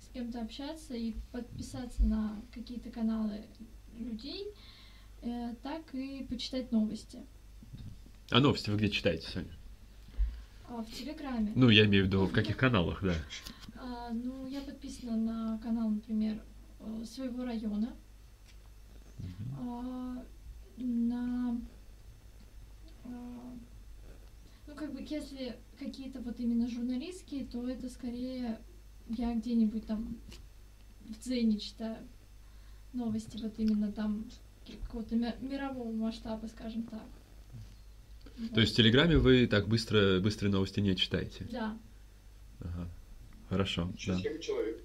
с кем-то общаться и подписаться на какие-то каналы людей, э, так и почитать новости. А новости вы где читаете, Соня? А, в Телеграме. Ну, я имею в виду, в каких каналах, да. А, ну, я подписана на канал, например, э, своего района. А, на... а, ну, как бы, если какие-то вот именно журналистские, то это скорее я где-нибудь там в Дзене читаю новости, вот именно там какого-то ми- мирового масштаба, скажем так. То есть в Телеграме вы так быстро, быстрые новости не читаете? Да. Ага. Хорошо, да. Счастливый человек.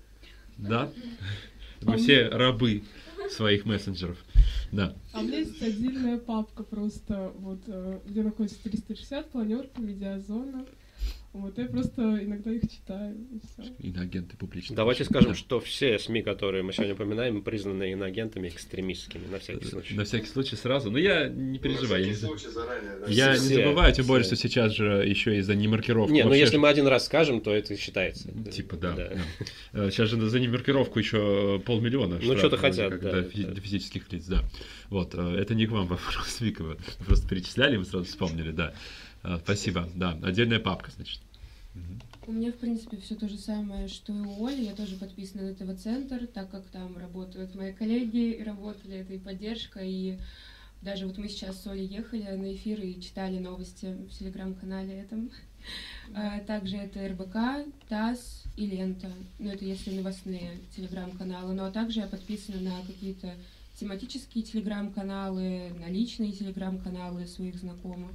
Да? Мы все рабы своих мессенджеров. Да. А у меня есть отдельная папка просто, вот, э, где находится 360, планерка, медиазона. Вот, я просто иногда их читаю, и все. Иноагенты публичные. Давайте скажем, Да. что все СМИ, которые мы сегодня упоминаем, признаны иноагентами экстремистскими, на всякий случай. На всякий случай сразу. Но я не переживаю. Я, На не, случай заранее, да. я не Все, забываю, тем более, все. что сейчас же еще из-за немаркировки. Не, ну вообще если мы один раз скажем, то это считается. Типа, да. да. Э, Сейчас же за немаркировку еще полмиллиона. Ну, что-то хотят, как, да, да. Для физических лиц, да. Вот, э, это не к вам вопрос, Вика, вы просто перечисляли, мы сразу вспомнили, да. Э, Спасибо, да. Отдельная папка, значит. У меня, в принципе, все то же самое, что и у Оли. Я тоже подписана на ТВ-центр, так как там работают мои коллеги, и работали, это и поддержка, и даже вот мы сейчас с Олей ехали на эфир и читали новости в телеграм-канале этом. А, Также это РБК, ТАСС и Лента. Ну, это если новостные телеграм-каналы. Ну, а также я подписана на какие-то тематические телеграм-каналы, на личные телеграм-каналы своих знакомых.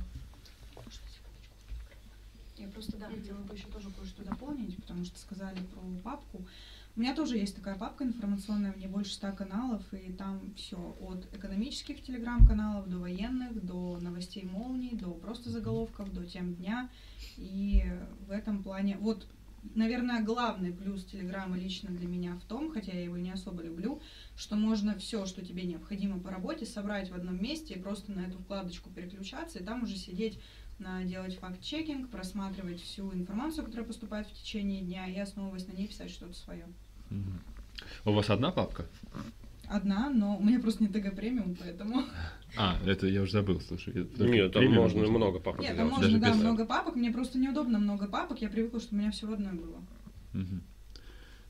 Я просто, да, хотела бы еще тоже кое-что дополнить, потому что сказали про папку. У меня тоже есть такая папка информационная, мне больше ста каналов, и там все от экономических телеграм-каналов до военных, до новостей молний, до просто заголовков, до тем дня. И в этом плане, вот, наверное, главный плюс Телеграма лично для меня в том, хотя я его не особо люблю, что можно все, что тебе необходимо по работе, собрать в одном месте и просто на эту вкладочку переключаться, и там уже сидеть делать факт-чекинг, просматривать всю информацию, которая поступает в течение дня, и основываясь на ней писать что-то свое. У вас одна папка? Одна, но у меня просто не ТГ премиум, поэтому... А, это я уже забыл, слушай. Нет, там премиум можно много папок Нет, там можно, даже да, без- много папок, мне просто неудобно много папок, я привыкла, что у меня все в одной было.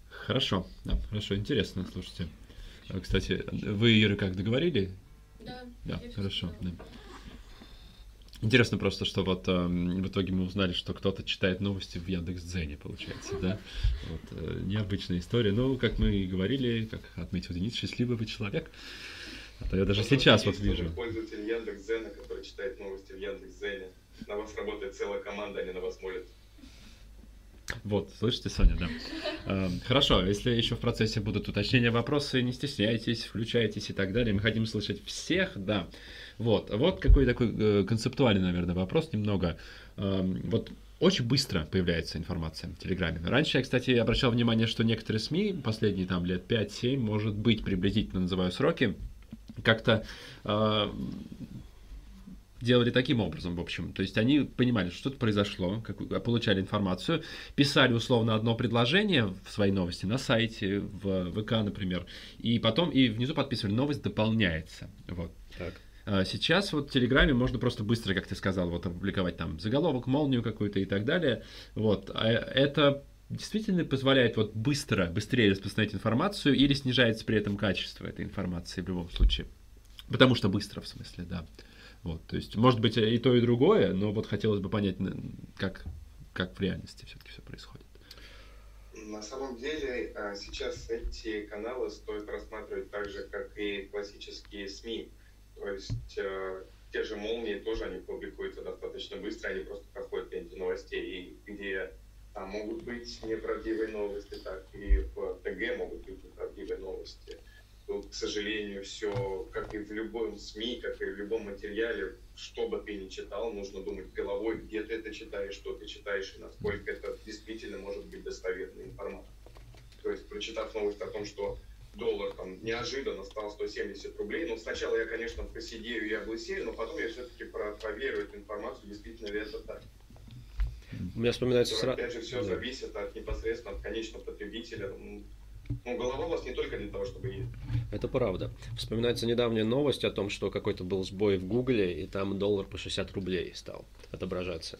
Хорошо, да, хорошо, интересно, слушайте. А, Кстати, вы, Ира, как договорили? Да, Да, хорошо. да. Интересно просто, что вот эм, в итоге мы узнали, что кто-то читает новости в Яндекс.Дзене, получается, да? Вот, э, необычная история. Ну, как мы и говорили, как отметил Денис, счастливый вы человек. А то я даже Просто сейчас вот вижу. пользователь Яндекс.Зена, который читает новости в Яндекс.Зене. На вас работает целая команда, они на вас молят. Вот, слышите, Соня, да. Эм, Хорошо, если еще в процессе будут уточнения, вопросы, не стесняйтесь, включайтесь и так далее. Мы хотим слышать всех, да. Вот, вот какой такой э, концептуальный, наверное, вопрос немного. Эм, Вот очень быстро появляется информация в Телеграме. Раньше я, кстати, обращал внимание, что некоторые СМИ, последние там лет 5-7, может быть, приблизительно называю сроки, как-то э, делали таким образом, в общем. То есть они понимали, что что-то произошло, как, получали информацию, писали условно одно предложение в своей новости на сайте, в ВК, например, и потом и внизу подписывали «новость дополняется». Вот. Так. А Сейчас вот в Телеграме можно просто быстро, как ты сказал, вот опубликовать там заголовок, молнию какую-то и так далее. Вот. А это действительно позволяет вот быстро, быстрее распространять информацию или снижается при этом качество этой информации в любом случае. Потому что быстро, в смысле, да. Вот, то есть, может быть, и то, и другое, но вот хотелось бы понять, как, как в реальности все-таки все происходит. На самом деле, а, сейчас эти каналы стоит рассматривать так же, как и классические СМИ. То есть, э, те же молнии тоже они публикуются достаточно быстро, они просто проходят ленте новостей, и где там могут быть неправдивые новости, так и в ТГ могут быть неправдивые новости тут, к сожалению, все, как и в любом СМИ, как и в любом материале, что бы ты ни читал, нужно думать головой, где ты это читаешь, что ты читаешь, и насколько это действительно может быть достоверной информацией. То есть, прочитав новость о том, что доллар там неожиданно стал 170 рублей, ну, сначала я, конечно, посидею и облысею, но потом я все-таки про проверю эту информацию, действительно ли это так. У меня вспоминается сразу... Опять же, все да. зависит от непосредственно от конечного потребителя. Ну, голова у вас не только для того, чтобы ездить. Это правда. Вспоминается недавняя новость о том, что какой-то был сбой в Гугле, и там доллар по 60 рублей стал отображаться.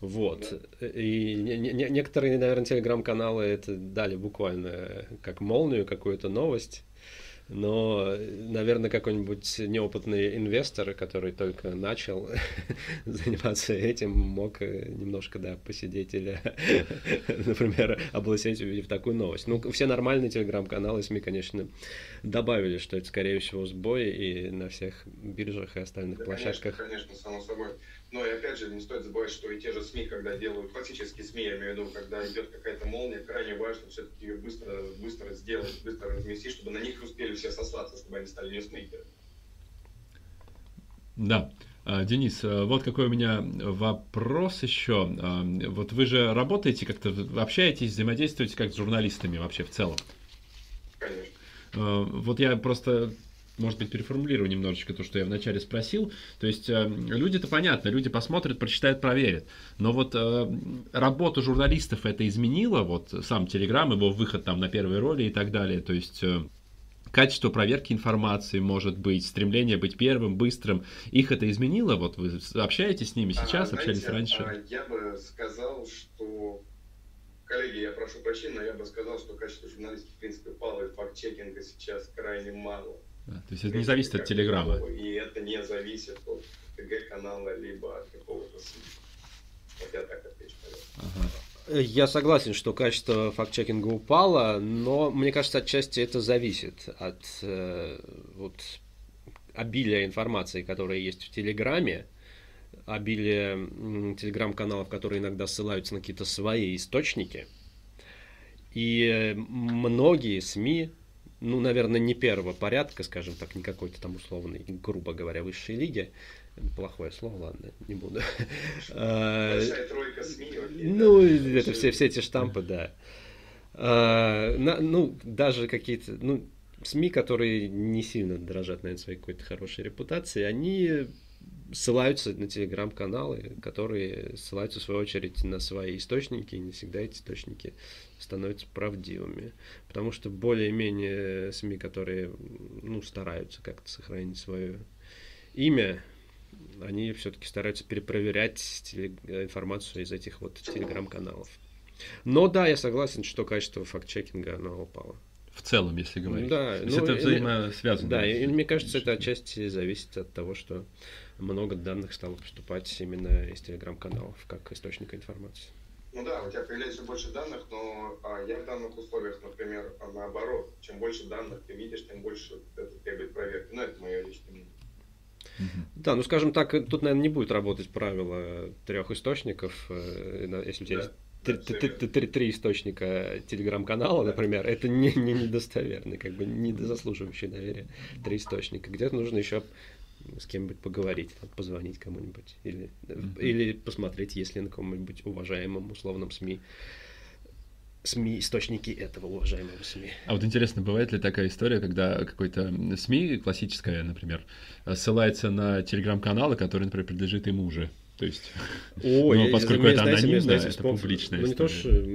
Вот. Да. И не, не, некоторые, наверное, телеграм-каналы это дали буквально как молнию какую-то новость но, наверное, какой-нибудь неопытный инвестор, который только начал заниматься этим, мог э, немножко, да, посидеть или, например, облысеть, увидев такую новость. Ну, все нормальные телеграм-каналы СМИ, конечно, добавили, что это, скорее всего, сбой, и на всех биржах и остальных да, площадках. Конечно, конечно, само собой. Но и опять же, не стоит забывать, что и те же СМИ, когда делают, классические СМИ, я имею в виду, когда идет какая-то молния, крайне важно все-таки ее быстро, быстро сделать, быстро разместить, чтобы на них успели все сослаться, чтобы они стали ньюсмейкерами. Да. А, Денис, а, вот какой у меня вопрос еще. А, вот вы же работаете как-то, общаетесь, взаимодействуете как с журналистами вообще в целом? Конечно. Вот я просто может быть, переформулирую немножечко то, что я вначале спросил. То есть э, люди-то понятно, люди посмотрят, прочитают, проверят. Но вот э, работу журналистов это изменило, вот сам Телеграм, его выход там на первой роли и так далее. То есть э, качество проверки информации, может быть, стремление быть первым, быстрым. Их это изменило? Вот вы общаетесь с ними сейчас, а, общались знаете, раньше? А, я бы сказал, что коллеги, я прошу прощения, но я бы сказал, что качество журналистики, в принципе, пало, и факт-чекинга сейчас крайне мало. Да, то есть это не зависит от Телеграма. И это не зависит от ТГ-канала, либо от какого-то СМИ. Вот я так отвечу. Ага. Я согласен, что качество факт-чекинга упало, но мне кажется, отчасти это зависит от э, вот, обилия информации, которая есть в Телеграме, обилие телеграм-каналов, которые иногда ссылаются на какие-то свои источники. И многие СМИ ну, наверное, не первого порядка, скажем так, не какой-то там условный, грубо говоря, высшей лиги. Плохое слово, ладно, не буду. А, Большая тройка СМИ. Ну, это все, все эти штампы, да. А, ну, даже какие-то, ну, СМИ, которые не сильно дорожат, наверное, своей какой-то хорошей репутацией, они ссылаются на телеграм-каналы, которые ссылаются, в свою очередь, на свои источники, и не всегда эти источники становятся правдивыми. Потому что более-менее СМИ, которые ну, стараются как-то сохранить свое имя, они все-таки стараются перепроверять информацию из этих вот телеграм-каналов. Но да, я согласен, что качество факт-чекинга, оно упало. В целом, если говорить. Да, То есть ну, это взаимосвязано. Да, и мне кажется, это отчасти зависит от того, что много данных стало поступать именно из телеграм-каналов как источника информации. Ну да, у тебя появляется больше данных, но а, я в данных условиях, например, наоборот, чем больше данных ты видишь, тем больше это требует проверки. Ну, это мое личное мнение. Да, ну скажем так, тут, наверное, не будет работать правило трех источников. Э, если у тебя да, есть три, три, три, три источника телеграм-канала, например, это не, не недостоверный, как бы не заслуживающий доверия три источника. Где-то нужно еще с кем-нибудь поговорить, там, позвонить кому-нибудь или, Мгм. или посмотреть, если на каком-нибудь уважаемом условном СМИ СМИ, источники этого уважаемого СМИ. А вот интересно, бывает ли такая история, когда какой-то СМИ классическая, например, ссылается на телеграм-каналы, который, например, принадлежит ему же? То есть, О, Ну, я- поскольку мне, это знаете, анонимно, знаете, это вспом- публичная Ну, не то, история. что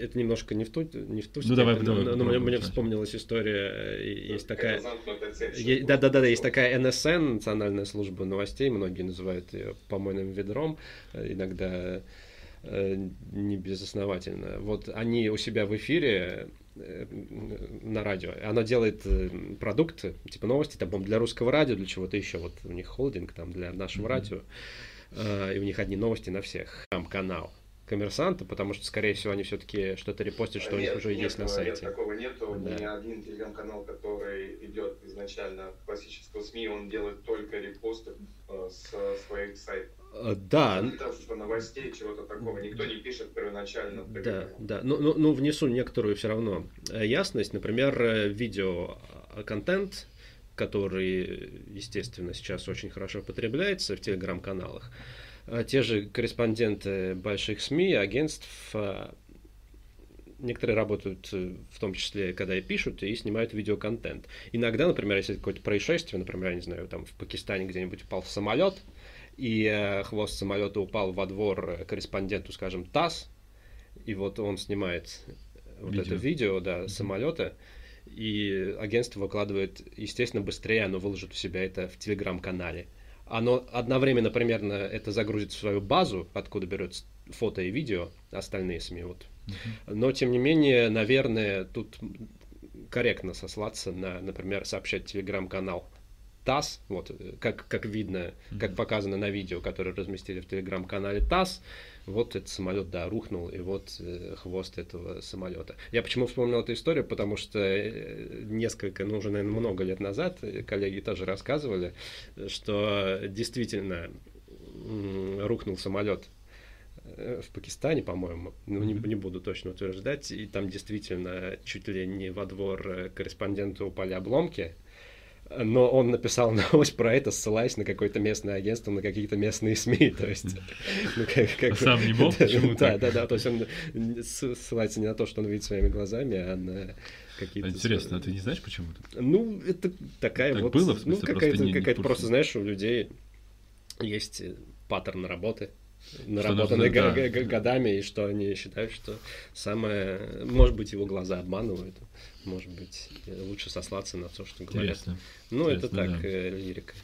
это немножко не в ту, не в ту Ну, давай, давай, но, но мне, мне вспомнилась история, э, есть такая... Это замкнутая цепь. Е- Да, да, да, да, есть такая НСН, Национальная служба новостей, многие называют ее помойным ведром, э, иногда э, не безосновательно. Вот они у себя в эфире на радио, она делает продукты, типа новости, там, по-моему, для русского радио, для чего-то еще, вот у них холдинг там для нашего Мгм. радио, и у них одни новости на всех, там канал коммерсанта, потому что, скорее всего, они все-таки что-то репостят, что у них Нет, уже нет, есть на нет, сайте. такого нету. Да. Ни один телеграм-канал, который идет изначально классического СМИ, он делает только репосты э, с своих сайтов. Э, Да, новостей, чего-то такого. Никто не пишет первоначально. в Да, да. Ну, ну, ну, внесу некоторую все равно э, ясность. Например, видео-контент, который, естественно, сейчас очень хорошо потребляется в телеграм-каналах. Э, Те же корреспонденты больших СМИ, агентств, э, некоторые работают э, в том числе, когда и пишут, и снимают видеоконтент. Иногда, например, если какое-то происшествие, например, я не знаю, там в Пакистане где-нибудь упал самолет, и э, хвост самолета упал во двор э, корреспонденту, скажем, ТАСС, и вот он снимает вот Видео. это видео, да, самолета, и агентство выкладывает, естественно, быстрее, оно выложит у себя это в телеграм-канале. Оно одновременно примерно это загрузит в свою базу, откуда берет фото и видео, остальные СМИ. Вот. Но, тем не менее, наверное, тут корректно сослаться на, например, сообщать телеграм-канал ТАСС, вот, э, как, как видно, как показано на видео, которое разместили в телеграм-канале ТАСС, вот этот самолет, да, рухнул, и вот э, хвост этого самолета. Я почему вспомнил эту историю, потому что э, несколько, ну, уже, наверное, много лет назад э, коллеги тоже рассказывали, что действительно рухнул самолет в Пакистане, по-моему, ну не, не буду точно утверждать, и там действительно чуть ли не во двор корреспонденту упали обломки, но он написал новость про это, ссылаясь на какое-то местное агентство, на какие-то местные СМИ, то есть... ну, как- как А сам не мог? Да, Почему Да, да, да, то есть он ссылается не на то, что он видит своими глазами, а на какие-то... Интересно, а ты не знаешь, почему? Ну, это такая Так вот... было, в ну, смысле, просто какая-то, какая-то курсе? просто, знаешь, у людей есть э, паттерн работы, нужно, наработанный да. годами, и что они считают, что самое... Может быть, его глаза обманывают, может быть, э, лучше сослаться на то, что говорят. Интересно. Ну, это Интересно, так, да. э, лирика.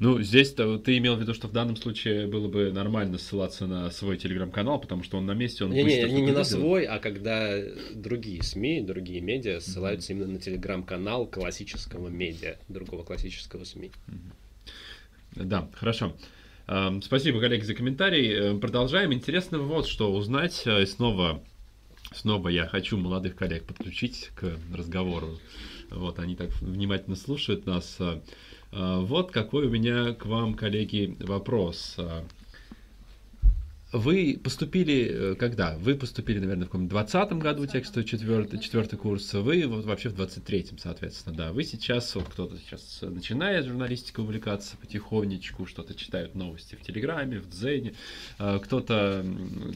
Ну, здесь-то ты имел в виду, что в данном случае было бы нормально ссылаться на свой телеграм-канал, потому что он на месте, он Не, не, быстро не, не на свой, а когда другие СМИ, другие медиа ссылаются именно на телеграм-канал классического медиа, другого классического СМИ. Да, хорошо. Эм, Спасибо, коллеги, за комментарий. Э, Продолжаем. Интересно вот что узнать. Э, и Снова, снова я хочу молодых коллег подключить к разговору. Вот, они так внимательно слушают нас. Э, Вот какой у меня к вам, коллеги, вопрос. Э, Вы поступили э, когда? Вы поступили, наверное, в каком 20 году текстовый четвертый, четвертый курс, вы вот вообще в 23-м, соответственно, да. Вы сейчас, вот кто-то сейчас начинает журналистикой увлекаться потихонечку, что-то читают новости в Телеграме, в Дзене, э, кто-то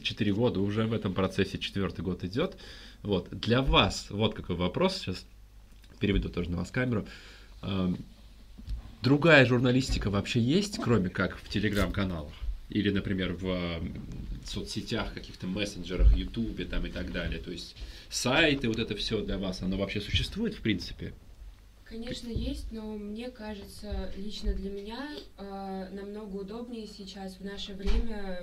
4 года уже в этом процессе, четвертый год идет. Вот, для вас, вот какой вопрос, сейчас переведу тоже на вас камеру. Эм, Другая журналистика вообще есть, кроме как в телеграм-каналах? Или, например, в соцсетях, каких-то мессенджерах, ютубе там и так далее. То есть сайты, вот это все для вас, оно вообще существует в принципе? Конечно, есть, но мне кажется, лично для меня э, намного удобнее сейчас в наше время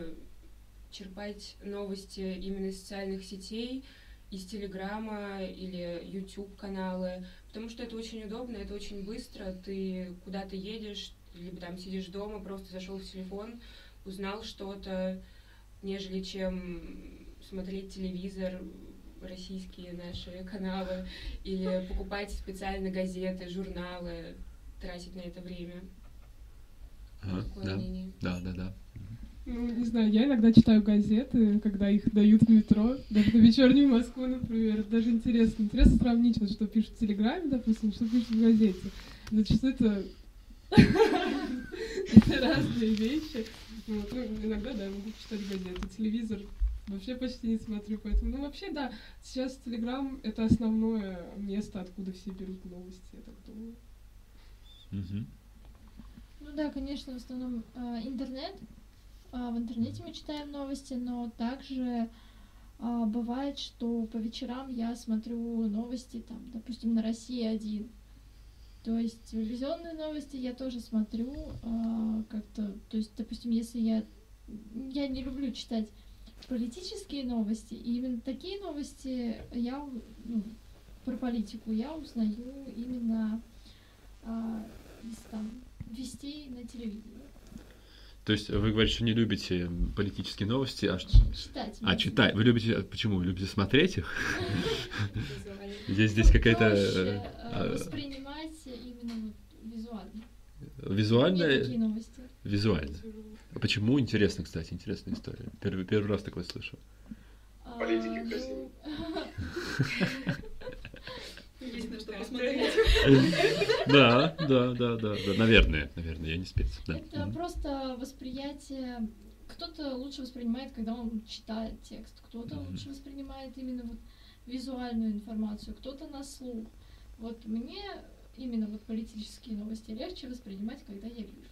черпать новости именно из социальных сетей, из Телеграма или YouTube каналы, потому что это очень удобно, это очень быстро. Ты куда-то едешь, либо там сидишь дома, просто зашел в телефон, узнал что-то, нежели чем смотреть телевизор, российские наши каналы, или покупать специально газеты, журналы, тратить на это время. Да, да, да, да. Ну, не знаю, я иногда читаю газеты, когда их дают в метро, даже на вечернюю Москву, например. Даже интересно. Интересно сравнить, вот что пишут в Телеграме, допустим, что пишут в газете. Зачастую это Это разные вещи. Вот, ну, иногда, да, я могу почитать газеты. Телевизор вообще почти не смотрю, поэтому... Ну, вообще, да, сейчас Телеграм — это основное место, откуда все берут новости, я так думаю. Мгм. Ну да, конечно, в основном а, интернет. А, в интернете мы читаем новости, но также а, бывает, что по вечерам я смотрю новости, там, допустим, на России один. То есть телевизионные новости я тоже смотрю а, как-то, то есть, допустим, если я я не люблю читать политические новости, и именно такие новости я ну, про политику я узнаю именно а, из там вестей на телевидении. То есть вы говорите, что не любите политические новости, а, Читать. а читать. Вы любите, почему? Вы любите смотреть их? Здесь, здесь какая-то э, э, а, воспринимать именно визуально. Новости. визуально. А Почему? Интересно, кстати, интересная история. Первый, первый раз такое слышу. А, Политики ну, красивые. Есть на что посмотреть. Да, да, да, да, да. Наверное, наверное, я не спец. Да. Это просто восприятие. Кто-то лучше воспринимает, когда он читает текст, кто-то Мгм. лучше воспринимает именно вот визуальную информацию, кто-то на слух. Вот мне именно вот политические новости легче воспринимать, когда я вижу.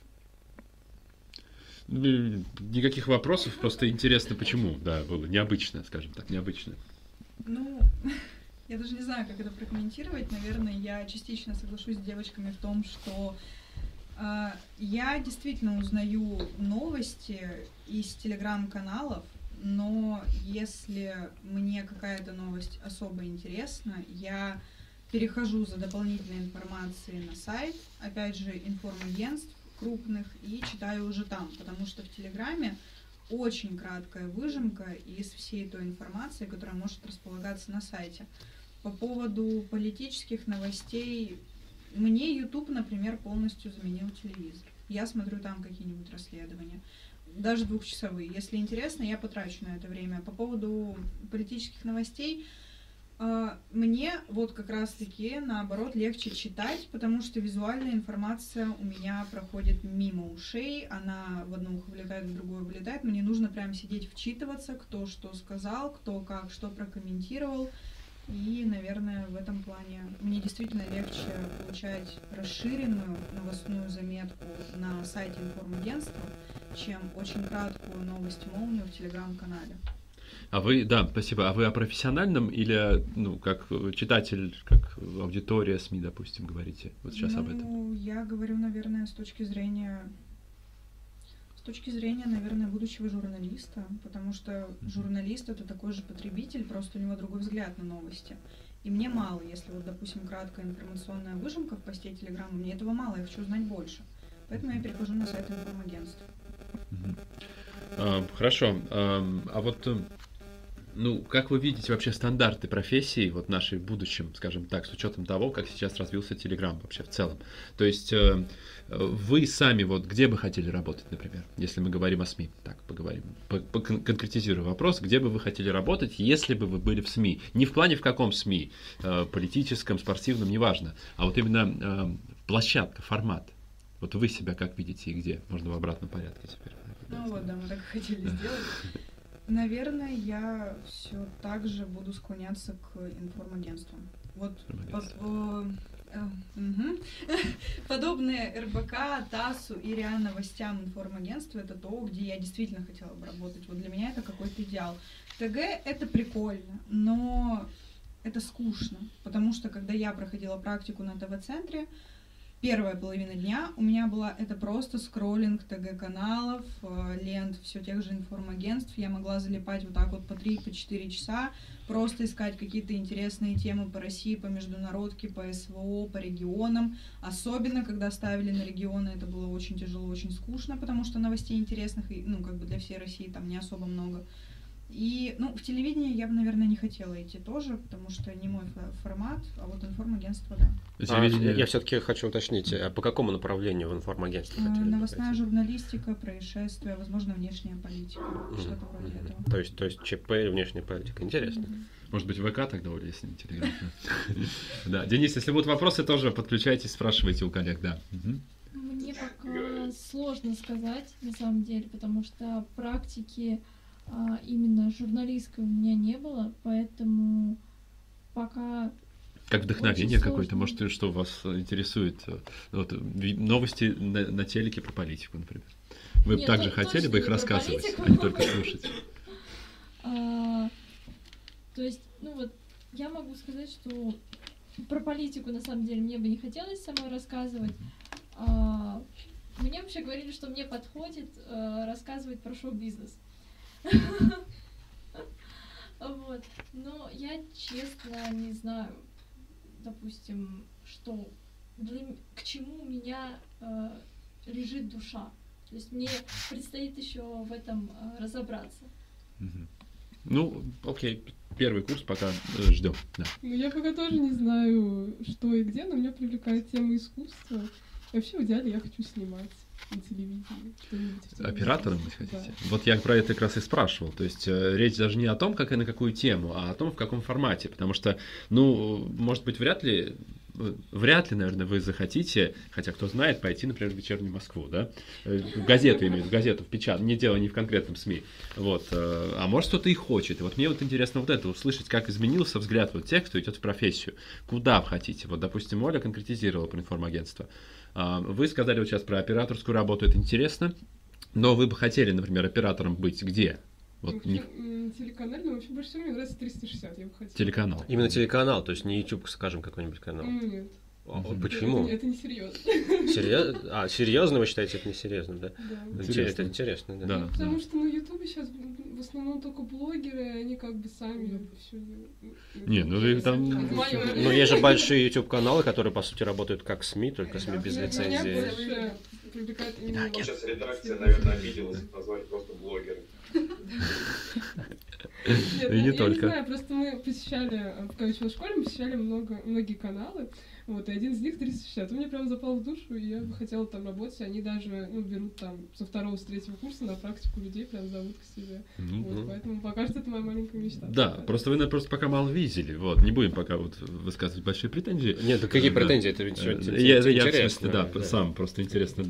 М, Никаких вопросов, просто интересно, почему. Да, было необычно, скажем так, необычно. Ну, я даже не знаю, как это прокомментировать. Наверное, я частично соглашусь с девочками в том, что э, я действительно узнаю новости из телеграм-каналов, но если мне какая-то новость особо интересна, я перехожу за дополнительной информацией на сайт, опять же, информагентств крупных, и читаю уже там, потому что в Телеграме очень краткая выжимка из всей той информации, которая может располагаться на сайте. По поводу политических новостей, мне YouTube, например, полностью заменил телевизор. Я смотрю там какие-нибудь расследования, даже двухчасовые. Если интересно, я потрачу на это время. По поводу политических новостей, а, мне вот как раз-таки наоборот легче читать, потому что визуальная информация у меня проходит мимо ушей, она в одно ухо вылетает, в другое вылетает. Мне нужно прям сидеть вчитываться, кто что сказал, кто как что прокомментировал. И, наверное, в этом плане мне действительно легче получать расширенную новостную заметку на сайте информагентства, чем очень краткую новость молнию в телеграм-канале. А вы, да, спасибо. А вы о профессиональном или, ну, как читатель, как аудитория СМИ, допустим, говорите? Вот сейчас об этом. Ну, я говорю, наверное, с точки зрения точки зрения, наверное, будущего журналиста, потому что журналист это такой же потребитель, просто у него другой взгляд на новости. И мне мало, если вот, допустим, краткая информационная выжимка в посте Телеграма, мне этого мало, я хочу знать больше. Поэтому я перехожу на сайт информагентства. Хорошо. А вот, э, ну, как вы видите вообще стандарты профессии, вот нашей в будущем, скажем так, с учетом того, как сейчас развился Телеграм вообще в целом? То есть э, вы сами вот где бы хотели работать, например, если мы говорим о СМИ, так поговорим, по- по- кон- конкретизирую вопрос, где бы вы хотели работать, если бы вы были в СМИ? Не в плане в каком СМИ, э, политическом, спортивном, неважно, а вот именно э, площадка, формат. Вот вы себя как видите и где? Можно в обратном порядке теперь. Ну вот, да, мы так и хотели сделать. Наверное, я все так же буду склоняться к информагентствам. Вот э, э, подобные РБК, ТАССу и РИА новостям информагентства это то, где я действительно хотела бы работать. Вот для меня это какой-то идеал. ТГ это прикольно, но это скучно, потому что когда я проходила практику на ТВ-центре, первая половина дня у меня была это просто скроллинг ТГ-каналов, э, лент все тех же информагентств. Я могла залипать вот так вот по 3 по 4 часа, просто искать какие-то интересные темы по России, по международке, по СВО, по регионам. Особенно, когда ставили на регионы, это было очень тяжело, очень скучно, потому что новостей интересных, ну, как бы для всей России там не особо много. И, ну, в телевидении я бы, наверное, не хотела идти тоже, потому что не мой фо- формат, а вот информагентство, да. А, Телевидение- я все-таки хочу уточнить, а по какому направлению в информагентстве Э, хотели Новостная пойти? журналистика, происшествия, возможно, внешняя политика, Мгм, что-то вроде мгм. этого. То есть, то есть ЧП и внешняя политика. Интересно. Мгм. Может быть, ВК тогда, Оля, если не Телеграм. Да, Денис, если будут вопросы, тоже подключайтесь, спрашивайте у коллег, да. Мне пока сложно сказать, на самом деле, потому что практики именно журналистской у меня не было, поэтому пока Как вдохновение какое-то, может, что вас интересует? Вот, новости на, на телеке про политику, например. Вы бы Нет, также то- хотели точно бы их рассказывать, политику. а не только слушать? А, то есть, ну вот, я могу сказать, что про политику, на самом деле, мне бы не хотелось самой рассказывать. А, мне вообще говорили, что мне подходит э, рассказывать про шоу-бизнес. Вот. Но я честно не знаю, допустим, что для к чему у меня э, лежит душа. То есть мне предстоит еще в этом э, разобраться. Ну, окей, первый курс пока ждем. Да. Ну, я пока тоже не знаю, что и где, но меня привлекает тема искусства. И вообще, в идеале, я хочу снимать на телевидении. Оператором Да. хотите? Вот я про это как раз и спрашивал. То есть э, речь даже не о том, как и на какую тему, а о том, в каком формате. Потому что, ну, может быть, вряд ли, вряд ли, наверное, вы захотите, хотя кто знает, пойти, например, в вечернюю Москву, да? Э, В газету имею, в газету, в печать, не дело не в конкретном СМИ. Вот. э, А может, кто-то и хочет. И вот мне вот интересно вот это, услышать, как изменился взгляд вот тех, кто идет в профессию. Куда вы хотите? Вот, допустим, Оля конкретизировала про информагентство. А, Вы сказали вот сейчас про операторскую работу, это интересно. Но вы бы хотели, например, оператором быть где? Вот Вообще, не м, телеканальный, вообще больше всего мне нравится 360, я бы хотела. телеканал. Именно телеканал, то есть не YouTube, скажем, какой-нибудь канал. Нет. Мгм. Почему? Это, это не серьезно. А, серьезно вы считаете это несерьезно, да? Да. Интересно. Это интересно, да. Да. Ну, потому что на Ютубе сейчас в основном только блогеры, они как бы сами все. Не, ну и там- Но есть же большие YouTube-каналы, которые, по сути, работают как СМИ, только СМИ без Меня лицензии. больше привлекает именно... Ну, сейчас редакция, наверное, обиделась назвать просто блогеры. Нет, И я, не я только. не знаю, просто мы посещали, э, пока я училась в школе, мы посещали много, многие каналы, вот, и один из них 360. Он мне прям запал в душу, и я бы хотела там работать. Они даже ну, берут там со второго, с третьего курса на практику людей, прям зовут к себе. Ну, Вот, Мгм. поэтому пока что это моя маленькая мечта. Да, такая. просто вы, наверное, просто пока мало видели. Вот, не будем пока вот высказывать большие претензии. Нет, да какие Да. претензии? Это ведь Э, Я, я в смысле, да, сам просто интересно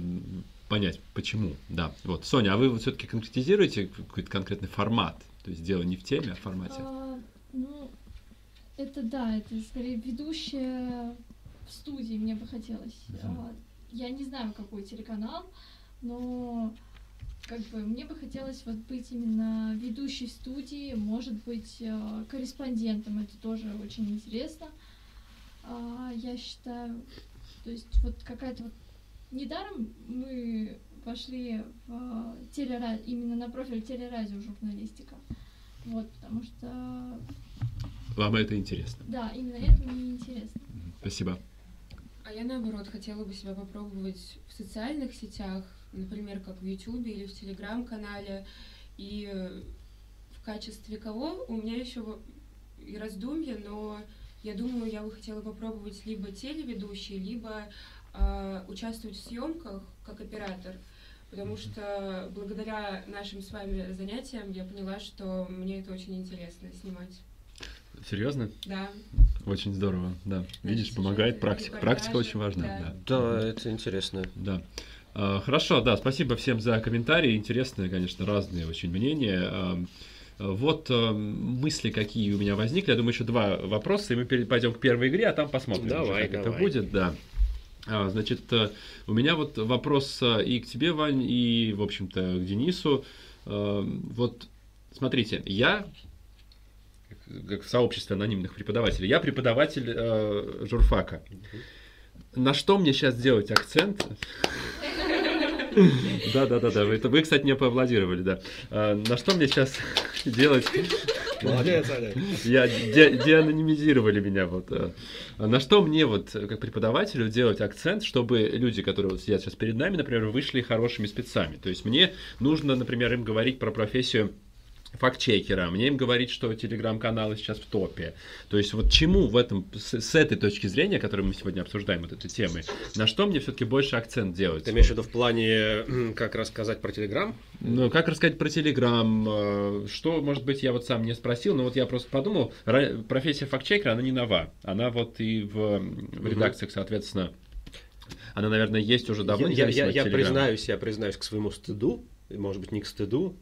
понять, почему. Да, вот. Соня, а вы вот все-таки конкретизируете какой-то конкретный формат? То есть дело не в теме, а в формате? А, ну, это да, это скорее ведущая в студии мне бы хотелось. Мгм. А, я не знаю, какой телеканал, но как бы мне бы хотелось вот быть именно ведущей студии, может быть, э, корреспондентом, это тоже очень интересно. А, я считаю, то есть вот какая-то вот недаром мы пошли в телера... именно на профиль телерадио журналистика. Вот, потому что, Вам это интересно? да, именно это мне интересно. Спасибо. А я наоборот хотела бы себя попробовать в социальных сетях, например, как в Ютубе или в Телеграм-канале. И э, в качестве кого у меня еще и раздумья, но я думаю, я бы хотела попробовать либо телеведущий, либо а, участвовать в съемках как оператор. Потому что благодаря нашим с вами занятиям я поняла, что мне это очень интересно снимать. Серьезно? Да. Очень здорово, да. Видишь, Значит, помогает сюжеты, практика. Практика очень важна, да. да. Да, это интересно. Да. А, Хорошо, да, спасибо всем за комментарии. Интересные, конечно, разные очень мнения. А, Вот а, мысли, какие у меня возникли. Я думаю, еще два вопроса, и мы пойдем к первой игре, а там посмотрим, уже, Давай, как это давай. будет. Да. А, Значит, э, у меня вот вопрос а, и к тебе, Вань, и, в общем-то, к Денису. А, Вот, смотрите, я как- в сообществе анонимных преподавателей, я преподаватель э, журфака. На что мне сейчас делать акцент? Да, да, да, да. Вы, вы, кстати, не поаплодировали, да. А, на что мне сейчас делать? Молодец, Олег. Я де- деанонимизировали меня вот. э. А На что мне вот как преподавателю делать акцент, чтобы люди, которые вот сидят сейчас перед нами, например, вышли хорошими спецами. То есть мне нужно, например, им говорить про профессию фактчекера, мне им говорить, что телеграм-каналы сейчас в топе. То есть вот чему в этом, с, с этой точки зрения, которую мы сегодня обсуждаем, вот этой темы, на что мне все-таки больше акцент делать? Ты имеешь в виду в плане, как рассказать про Телеграм? Ну, как рассказать про Телеграм? э, Что, может быть, я вот сам не спросил, но вот я просто подумал, профессия фактчекера, она не нова. Она вот и в, в редакциях, соответственно, Она, наверное, есть уже давно. я, я, я, я признаюсь, я признаюсь к своему стыду, может быть, не к стыду,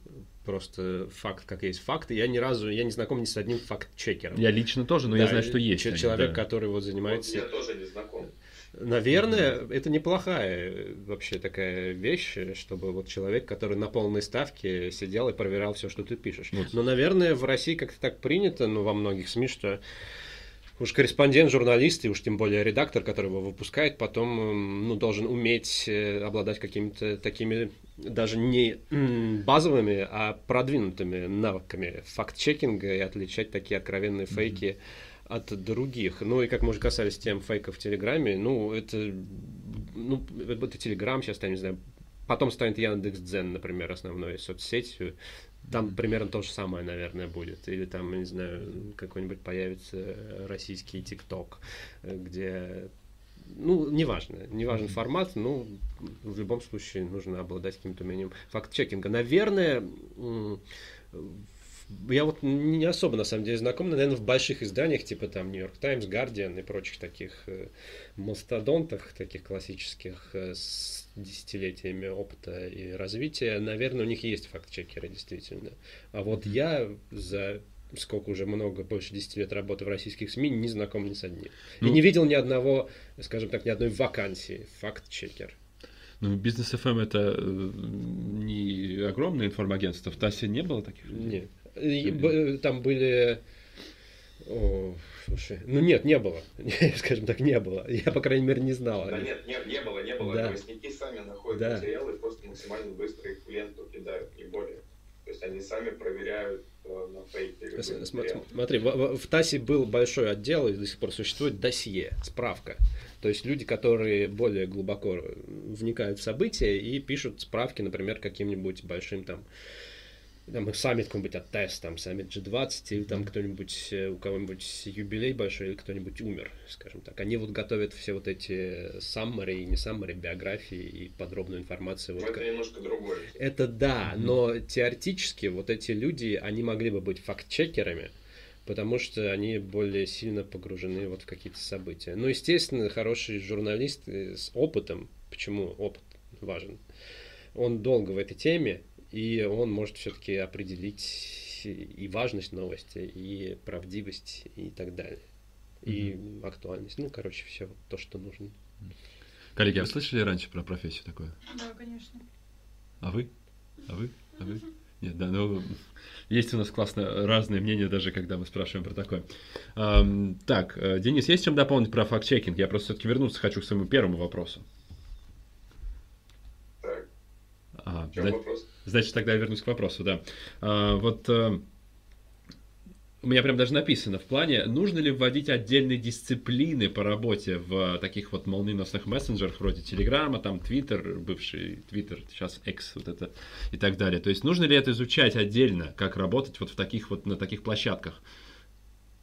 просто факт, как есть факт. Я ни разу, я не знаком ни с одним факт-чекером. Я лично тоже, но Да, я знаю, что есть. че- они, Человек, да. который вот Вот занимается... я тоже не знаком. Наверное, это неплохая э, вообще такая вещь, э, чтобы вот человек, который на полной ставке сидел и проверял все, что ты пишешь. Вот. Но, наверное, в России как-то так принято, ну, во многих СМИ, что уж корреспондент, журналист и уж тем более редактор, который его выпускает, потом м, ну, должен уметь э, обладать какими-то такими даже не базовыми, а продвинутыми навыками факт-чекинга и отличать такие откровенные фейки от других. Ну и как мы уже касались тем фейков в Телеграме, ну это, ну, это Телеграм сейчас, там, не знаю, потом станет Яндекс.Дзен, например, основной соцсетью. Там примерно то же самое, наверное, будет. Или там, не знаю, какой-нибудь появится российский ТикТок, где ну, неважно, неважен формат, ну, в любом случае нужно обладать каким-то умением факт-чекинга. Наверное, я вот не особо, на самом деле, знаком, наверное, в больших изданиях, типа там Нью-Йорк Таймс, Guardian и прочих таких э, мастодонтах, таких классических, э, с десятилетиями опыта и развития, наверное, у них есть факт-чекеры, действительно. А вот я за сколько уже много, больше 10 лет работы в российских СМИ, не знаком ни с одним. И Ну- не видел ни одного, скажем так, ни одной вакансии факт-чекер. Ну, бизнес FM это э, не огромное информагентство. В ТАСе не было таких людей? Нет. Б- Там были... О, слушай, ну нет, не было. Скажем так, не было. Я, по крайней мере, не знал. Да нет, не, не было, не было. Да. Новостники сами находят Да. материалы и просто максимально быстро их в ленту кидают, не более. То есть они сами проверяют э, на фейке любой С- см- материал. Смотри, в, в- в ТАСе был большой отдел, и до сих пор существует досье, справка. То есть люди, которые более глубоко вникают в события и пишут справки, например, каким-нибудь большим там там саммит какой-нибудь от ТЭС, там саммит G20, или там кто-нибудь, э, у кого-нибудь юбилей большой, или кто-нибудь умер, скажем так. Они вот готовят все вот эти саммари и не саммари, биографии и подробную информацию. Вот это как- немножко другое. это да, но теоретически вот эти люди, они могли бы быть факт-чекерами, потому что они более сильно погружены вот в какие-то события. Ну, естественно, хороший журналист э, с опытом, почему опыт важен, он долго в этой теме, и он может все-таки определить и важность новости, и правдивость, и так далее. И актуальность. Ну, короче, все то, что нужно. Коллеги, а вы слышали раньше про профессию такое? Да, конечно. А вы? А вы? А вы? Нет, да, ну, есть у нас классно разные мнения, даже когда мы спрашиваем про такое. Ам, так, э, Денис, есть чем дополнить про факт-чекинг? Я просто все-таки вернуться хочу к своему первому вопросу. Так, Ага, в чем зна- вопрос? Значит, тогда я вернусь к вопросу, да. А, вот э, у меня прям даже написано в плане, нужно ли вводить отдельные дисциплины по работе в таких вот молниеносных мессенджерах вроде Телеграма, там Твиттер, бывший Твиттер, сейчас X, вот это и так далее. То есть нужно ли это изучать отдельно, как работать вот в таких вот на таких площадках?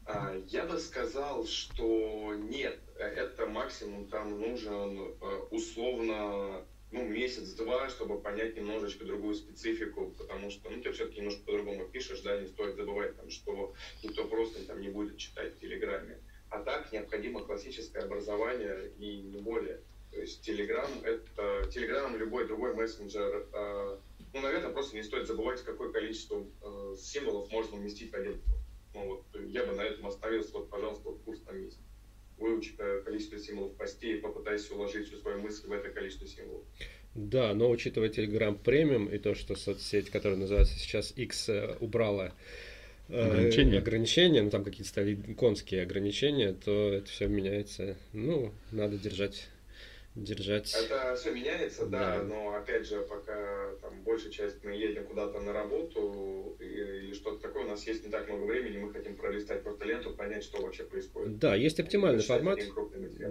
А, Я бы сказал, что нет, э, это максимум там нужен э, условно ну, месяц-два, чтобы понять немножечко другую специфику, потому что ну, ты все-таки немножко по-другому пишешь, да, не стоит забывать, там, что никто просто там не будет читать в Телеграме. А так необходимо классическое образование и не более. То есть Телеграм это Телеграм, любой другой мессенджер. э, ну, наверное, просто не стоит забывать, какое количество э, символов можно уместить в один ну, вот, я бы на этом остановился. Вот, пожалуйста, вот курс там есть. Выучи э, количество символов постей и попытайся уложить всю свою мысль в это количество символов. Да, но учитывая Telegram премиум и то, что соцсеть, которая называется сейчас X, э, убрала э, Ограничения? ограничения, ну там какие-то стали иконские ограничения, то это все меняется. Ну, надо держать, держать. Это все меняется, да, Да. но опять же, пока там большая часть мы едем куда-то на работу или что-то такое, у нас есть не так много времени, мы хотим пролистать просто ленту, понять, что вообще происходит. Да, есть оптимальный формат.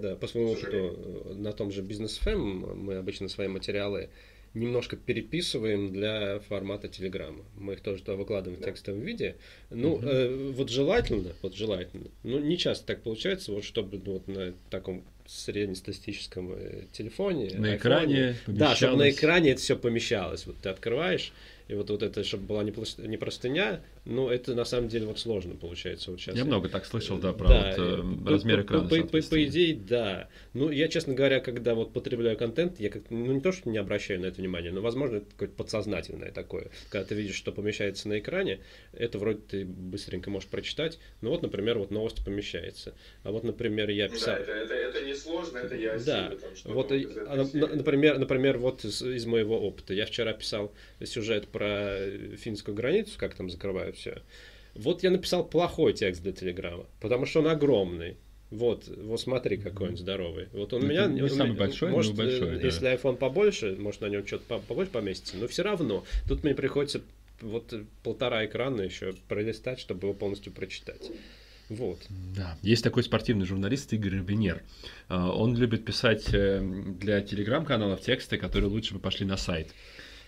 Да, по своему опыту э, на том же Business FM мы обычно свои материалы немножко переписываем для формата Телеграма. Мы их тоже туда выкладываем в Да. текстовом виде. Ну, э, вот желательно, вот желательно, ну, не часто так получается, вот чтобы ну, вот на таком среднестатистическом э, телефоне, На айфоне, экране да, чтобы на экране это все помещалось. Вот ты открываешь, И вот, вот это, чтобы была не, не простыня, ну, это на самом деле вот сложно получается. Вот сейчас Я много так слышал, да, про Да, вот, э, по- размер экрана. По, по- по идее, да. Ну, я, честно говоря, когда вот потребляю контент, я как ну, не то, что не обращаю на это внимание, но, возможно, это какое-то подсознательное такое. Когда ты видишь, что помещается на экране, это вроде ты быстренько можешь прочитать. Ну, вот, например, вот новость помещается. А вот, например, я писал... Да, это, это, это не сложно, это я Да, осилю там вот, этой а, например, например, вот из, из моего опыта. Я вчера писал сюжет про э, финскую границу, как там закрывают все. Вот я написал плохой текст для Телеграма, потому что он огромный. Вот, вот смотри, какой он здоровый. Вот он у Ну, меня... это не у самый меня- большой, но может, большой, э, да. если iPhone побольше, может, на нем что-то по- побольше поместится, но все равно. Тут мне приходится вот полтора экрана еще пролистать, чтобы его полностью прочитать. Вот. Да, есть такой спортивный журналист Игорь Робинер. А, Он любит писать э, для телеграм-каналов тексты, которые лучше бы пошли на сайт.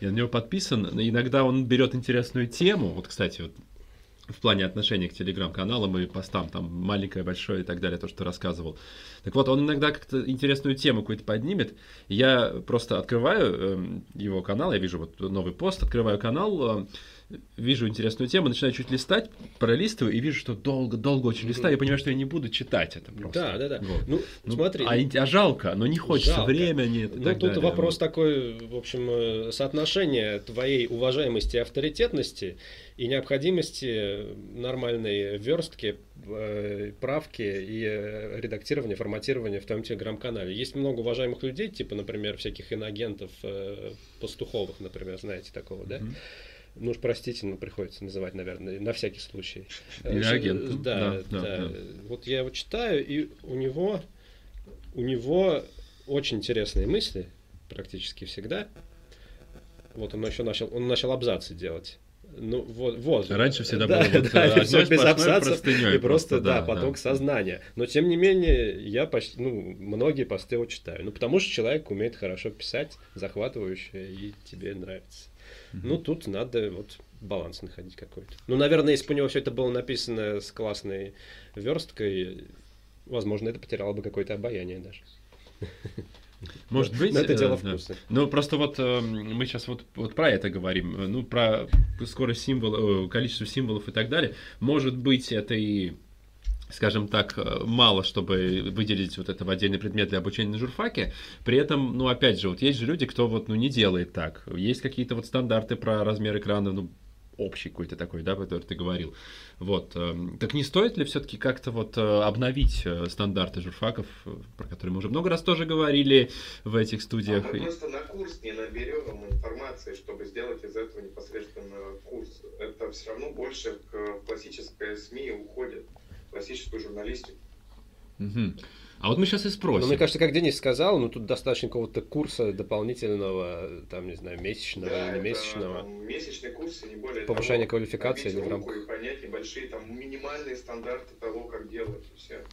Я на него подписан. Иногда он берет интересную тему. Вот, кстати, вот в плане отношения к телеграм-каналам и постам, там маленькое, большое и так далее, то, что рассказывал. Так вот, он иногда как-то интересную тему какую-то поднимет. Я просто открываю эм, его канал, я вижу вот новый пост, открываю канал, э, вижу интересную тему, начинаю чуть листать, пролистываю и вижу, что долго-долго очень листаю, я понимаю, что я не буду читать это просто. Да, да, да. Вот. Ну, Ну, смотри. А, ин- а жалко, но не хочется, Жалко. время нет. Ну, тут далее. вопрос такой, в общем, э, соотношение твоей уважаемости и авторитетности и необходимости нормальной верстки, э, правки и э, редактирования, форматирования в твоем телеграм-канале. Есть много уважаемых людей, типа, например, всяких инагентов, пастуховых, например, знаете такого, да? Ну уж простите, но приходится называть, наверное, на всякий случай. Э, Иноагент, ш- ну, Да, да, да, да. Вот я его читаю, и у него, у него очень интересные мысли, практически всегда. Вот он еще начал, он начал абзацы делать. Ну, вот, вот. Раньше всегда да, было вот, да, э, и без абзацев, и просто, просто, да, да, поток да. сознания. Но, тем не менее, я почти, ну, многие посты его читаю. Ну, потому что человек умеет хорошо писать, захватывающе, и тебе нравится. Ну, тут надо вот баланс находить какой-то. Ну, наверное, если бы у него все это было написано с классной версткой, возможно, это потеряло бы какое-то обаяние даже. Может быть. Но это э, дело да. вкуса. Ну, просто вот э, мы сейчас вот, вот про это говорим, ну, про скорость символов, э, количество символов и так далее. Может быть, это и скажем так, э, мало, чтобы выделить вот это в отдельный предмет для обучения на журфаке. При этом, ну, опять же, вот есть же люди, кто вот, ну, не делает так. Есть какие-то вот стандарты про размер экрана, ну, общий какой-то такой, да, который ты говорил. Вот. эм, Так не стоит ли все-таки как-то вот э, обновить э, стандарты журфаков, про которые мы уже много раз тоже говорили в этих А студиях? мы И- просто на курс не наберем информации, чтобы сделать из этого непосредственно курс. Это все равно больше к классической СМИ уходит, классическую журналистику. Мгм. А вот мы сейчас и Ну, спросим. мне кажется, как Денис сказал, ну, тут достаточно какого-то курса дополнительного, там, не знаю, месячного Да, или месячного. там, месячный курс, и не более Повышение того, квалификации или в рамках- и понять небольшие, там, минимальные стандарты того, как делать, и все.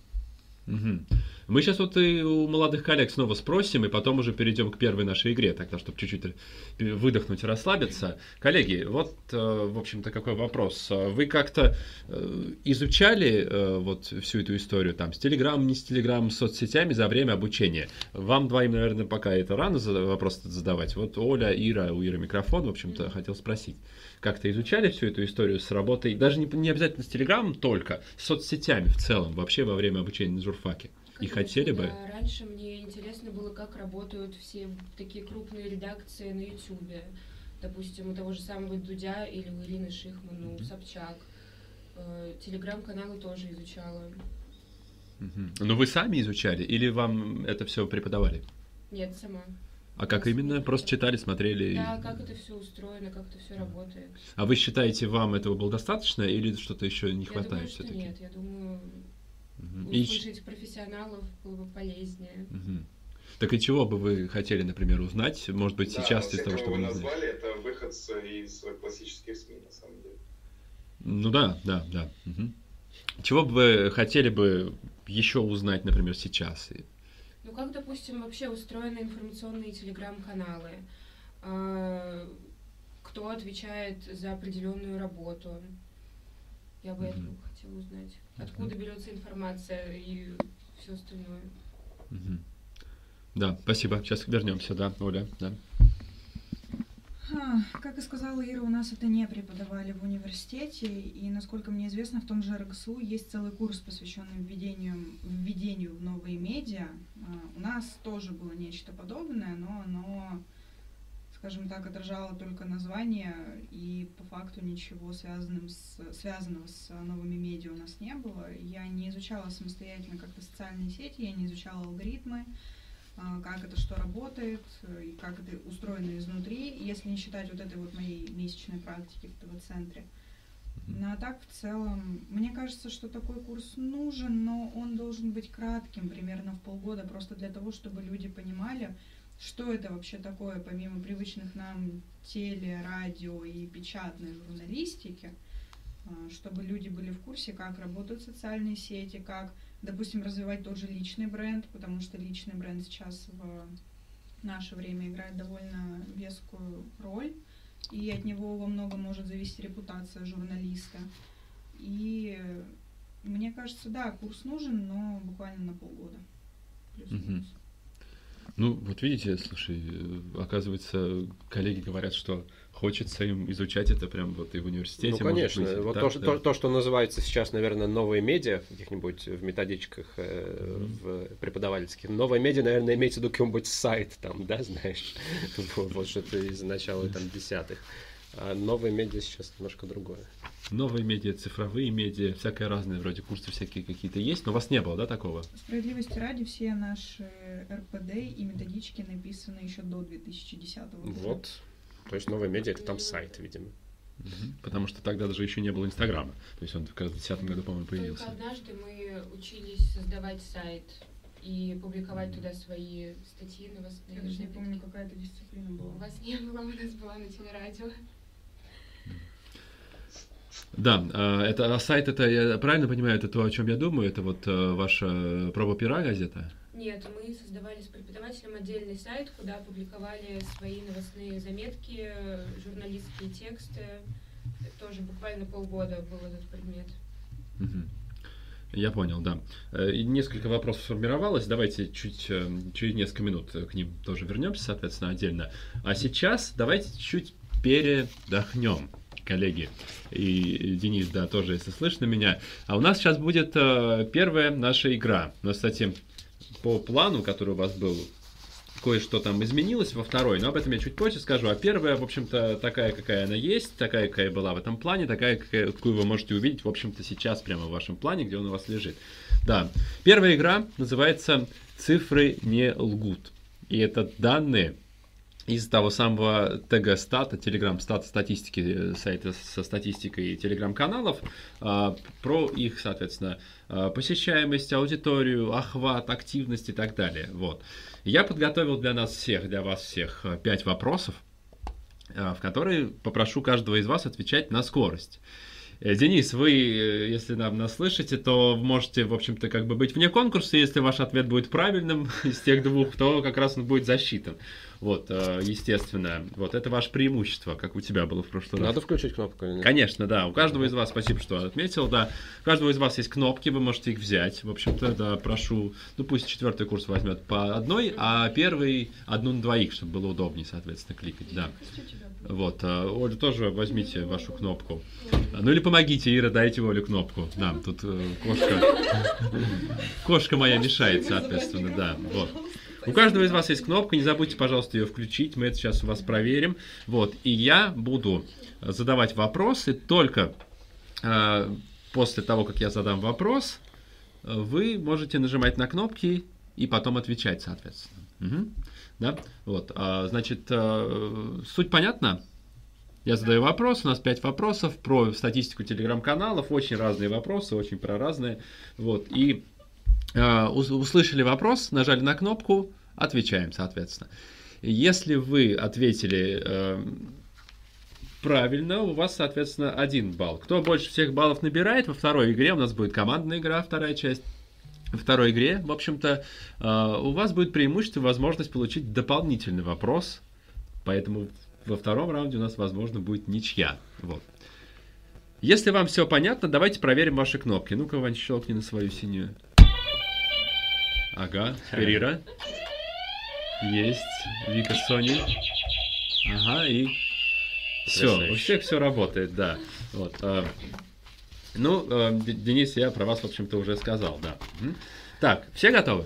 Мгм. Мы сейчас вот и у молодых коллег снова спросим, и потом уже перейдем к первой нашей игре, тогда, чтобы чуть-чуть выдохнуть расслабиться. Коллеги, вот, э, в общем-то, какой вопрос. Вы как-то э, изучали э, вот всю эту историю там с Телеграмом, не с Телеграмом, с соцсетями за время обучения? Вам двоим, наверное, пока это рано вопрос задавать. Вот Оля, Ира, у Иры микрофон, в общем-то, хотел спросить. Как-то изучали всю эту историю с работой, даже не, не обязательно с Телеграмом только, с соцсетями в целом, вообще во время обучения на журфаке? И хотели бы? да. Раньше мне интересно было, как работают все такие крупные редакции на Ютубе. Допустим, у того же самого Дудя или у Ирины Шихман, у. Собчак. Э, Телеграм-каналы тоже изучала. Но вы сами изучали или вам это все преподавали? Нет, сама. А как именно? Просто читали, смотрели? и- Да, как это все устроено, как это все работает. А вы считаете, вам этого было достаточно или что-то еще не я хватает все-таки? нет. Я думаю, И... услышать профессионалов было бы полезнее. Мгм. Так и чего бы вы хотели, например, узнать? Может быть, Да, сейчас из того, что вы назвали, это выходцы из классических СМИ, на самом деле. Ну да, да, да. Мгм. Чего бы вы хотели бы еще узнать, например, сейчас? Ну, как, допустим, вообще устроены информационные телеграм-каналы? А, Кто отвечает за определенную работу? Я бы это Мгм. хотела узнать. Откуда берется информация и все остальное. Мгм. Да, спасибо. Сейчас вернемся, да, Оля, да. Как и сказала Ира, у нас это не преподавали в университете, и, насколько мне известно, в том же РГСУ есть целый курс, посвященный введению, введению в новые медиа. А, У нас тоже было нечто подобное, но оно, скажем так, отражало только название, и по факту ничего связанным с, связанного с новыми медиа у нас не было. Я не изучала самостоятельно как-то социальные сети, я не изучала алгоритмы, как это что работает э, и как это устроено изнутри, если не считать вот этой вот моей месячной практики в ТВ-центре. Ну а так в целом, мне кажется, что такой курс нужен, но он должен быть кратким, примерно в полгода, просто для того, чтобы люди понимали, что это вообще такое, помимо привычных нам теле, радио и печатной журналистики, а, чтобы люди были в курсе, как работают социальные сети, как допустим, развивать тот же личный бренд, потому что личный бренд сейчас в наше время играет довольно вескую роль, и от него во многом может зависеть репутация журналиста. И мне кажется, да, курс нужен, но буквально на полгода. Плюс-минус. Ну, вот видите, слушай, оказывается, коллеги говорят, что хочется им изучать это прям вот и в университете. Ну, конечно. может быть, вот так, то, что, да. то, то, что называется сейчас, наверное, новые медиа, где-нибудь в методичках э, в преподавательских. Новые медиа, наверное, имеется в виду какой-нибудь сайт там, да, знаешь? Вот, вот что-то из начала там десятых. А новые медиа сейчас немножко другое. Новые медиа, цифровые медиа, всякое разное, вроде курсы всякие какие-то есть, но у вас не было, да, такого? Справедливости ради, все наши РПД и методички написаны еще до 2010 года. Вот. То есть новые медиа это там сайт, видимо. Потому что тогда даже еще не было Инстаграма. То есть он в 2010 году, по-моему, появился. Только однажды мы учились создавать сайт и публиковать туда свои статьи новостные. Я даже не помню, такое. какая это дисциплина У была. вас не было, у нас была на телерадио. Да, а, это а сайт, это, я правильно понимаю, это то, о чем я думаю, это вот э, ваша проба пера газета? Нет, мы создавали с преподавателем отдельный сайт, куда публиковали свои новостные заметки, журналистские тексты. Тоже буквально полгода был этот предмет. Я понял, да. Э, и Несколько вопросов сформировалось. Давайте чуть э, через несколько минут к ним тоже вернемся, соответственно, отдельно. А сейчас давайте чуть передохнем, коллеги. И Денис, да, тоже, если слышно меня. А у нас сейчас будет э, первая наша игра. Нас, кстати, по плану, который у вас был, кое-что там изменилось во второй, но об этом я чуть позже скажу. А первая, в общем-то, такая, какая она есть, такая, какая была в этом плане, такая, какую вы можете увидеть, в общем-то, сейчас прямо в вашем плане, где он у вас лежит. Да, первая игра называется «Цифры не лгут». И это данные из того самого ТГ стата, телеграм стат статистики, э, сайта со статистикой телеграм-каналов, а, про их, соответственно, а, посещаемость, аудиторию, охват, активность и так далее. Вот. Я подготовил для нас всех, для вас всех э, пять вопросов, а, в которые попрошу каждого из вас отвечать на скорость. Э, Денис, вы, э, если нам нас слышите, то можете, в общем-то, как бы быть вне конкурса. Если ваш ответ будет правильным из тех двух, то как раз он будет засчитан. Вот, э, естественно. Вот это ваше преимущество, как у тебя было в прошлый раз. Надо включить кнопку или нет? Конечно, да. У каждого из вас, спасибо, что отметил, да. У каждого из вас есть кнопки, вы можете их взять. В общем-то, да, прошу, ну пусть четвертый курс возьмет по одной, а первый одну на двоих, чтобы было удобнее, соответственно, кликать, да. Вот, а, Оля, тоже возьмите вашу кнопку. Ну или помогите, Ира, дайте Оле кнопку. Да, тут э, кошка, кошка моя мешает, соответственно, да, вот. У каждого из вас есть кнопка, не забудьте, пожалуйста, ее включить, мы это сейчас у вас проверим. Вот, и я буду задавать вопросы только э, после того, как я задам вопрос, вы можете нажимать на кнопки и потом отвечать, соответственно. Мгм. Да, вот, а, значит, э, суть понятна? Я задаю вопрос, у нас пять вопросов про статистику телеграм-каналов, очень разные вопросы, очень про разные. Вот, и э, ус- услышали вопрос, нажали на кнопку, отвечаем, соответственно. Если вы ответили э, правильно, у вас, соответственно, один балл. Кто больше всех баллов набирает, во второй игре у нас будет командная игра, вторая часть. Во второй игре, в общем-то, э, у вас будет преимущество, возможность получить дополнительный вопрос, поэтому во втором раунде у нас, возможно, будет ничья. Вот. Если вам все понятно, давайте проверим ваши кнопки. Ну-ка, Вань, щелкни на свою синюю. Ага, Ферира. Есть. Вика Сони. Ага, и Все, у всех все работает, да. Вот. а, Ну, э, Д- Денис, я про вас, в общем-то, уже сказал, да. Так, все готовы?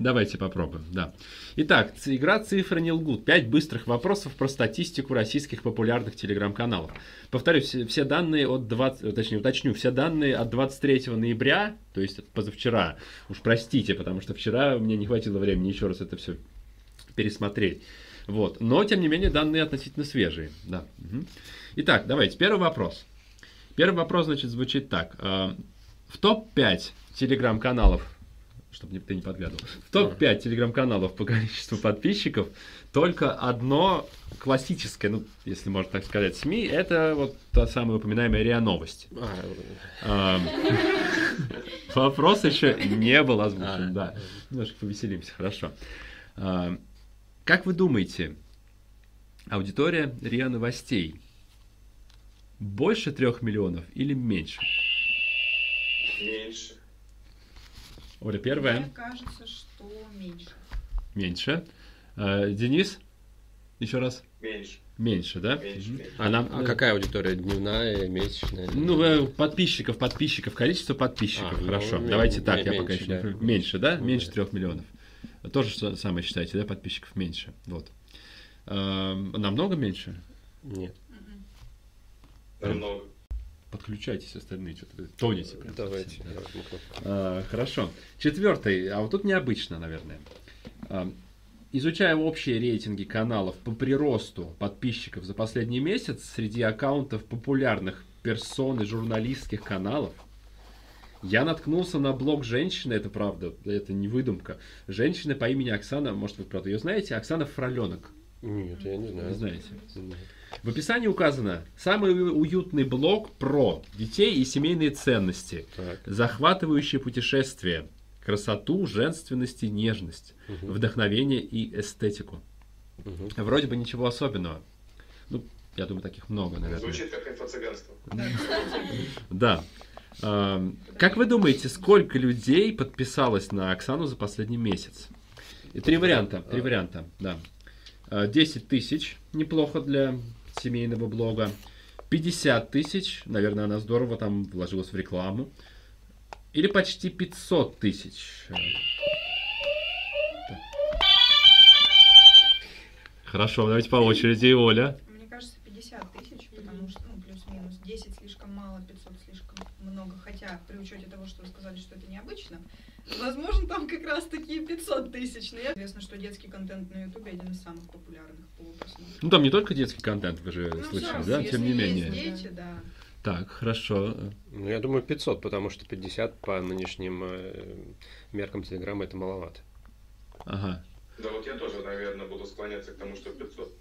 Давайте попробуем, да. Итак, игра «Цифры не лгут». Пять быстрых вопросов про статистику российских популярных телеграм-каналов. Повторюсь, все- все данные от 20, э, точнее, уточню, все данные от 23 ноября, то есть позавчера. Уж простите, потому что вчера мне не хватило времени еще раз это все пересмотреть. Вот. Но, тем не менее, данные относительно свежие. Да. Мгм. Итак, давайте, первый вопрос. Первый вопрос, значит, звучит так. А, В топ-5 телеграм-каналов, чтобы ты не подглядывал, в топ-5 телеграм-каналов по количеству подписчиков только одно классическое, ну, если можно так сказать, СМИ, это вот та самая упоминаемая РИА Новости. А, Вопрос еще не был озвучен, А. да. Немножко повеселимся, хорошо. Как вы думаете, аудитория РИА Новостей больше трех миллионов или меньше? Меньше. Оля, Мне первая. кажется, что меньше. Меньше. А, Денис? Еще раз. Меньше. Меньше, да? Меньше, меньше. А нам... а какая аудитория? Дневная, месячная? Ну, э, подписчиков, подписчиков, количество подписчиков. А, ну, Хорошо. ме- Давайте так, ме- я пока меньше, еще не да. Меньше, да? Ну, меньше трех миллионов. Тоже что самое считаете, да, подписчиков меньше. Вот. Эм, Намного меньше? Нет. Намного. Подключайтесь остальные, что-то тонете. прям Давайте. совсем, да. А, Хорошо. Четвертый, а вот тут необычно, наверное. А, Изучая общие рейтинги каналов по приросту подписчиков за последний месяц среди аккаунтов популярных персон и журналистских каналов, я наткнулся на блог женщины, это правда, это не выдумка. Женщины по имени Оксана, может вы, правда, ее знаете, Оксана Фроленок. Нет, я не знаю. Не знаете? Нет. В описании указано самый уютный блог про детей и семейные ценности. Так. Захватывающее путешествие, красоту, женственность и нежность, Мгм. вдохновение и эстетику. Мгм. Вроде бы ничего особенного. Ну, я думаю, таких много, наверное. Звучит как инфо-цыганство. Да. Ам, Как вы думаете, сколько людей подписалось на Оксану за последний месяц? И три варианта. Три варианта, да. А, 10 тысяч, неплохо для семейного блога. 50 тысяч, наверное, она здорово там вложилась в рекламу. Или почти 500 тысяч. Хорошо, давайте по очереди, Оля. Мне кажется, 50 тысяч, потому что, ну, плюс-минус. 10 слишком мало, 500 слишком много. Хотя, при учете того, что вы сказали, что это необычно, возможно, там как раз таки 500 тысяч. Но я известно, что детский контент на Ютубе один из самых популярных по просмотру. Ну, там не только детский контент, вы же Ну, слышали, да? если Тем не есть менее. дети, да. Так, хорошо. Ну, я думаю, 500, потому что 50 по нынешним э, меркам Телеграма это маловато. Ага. Да вот я тоже, наверное, буду склоняться к тому, что 500.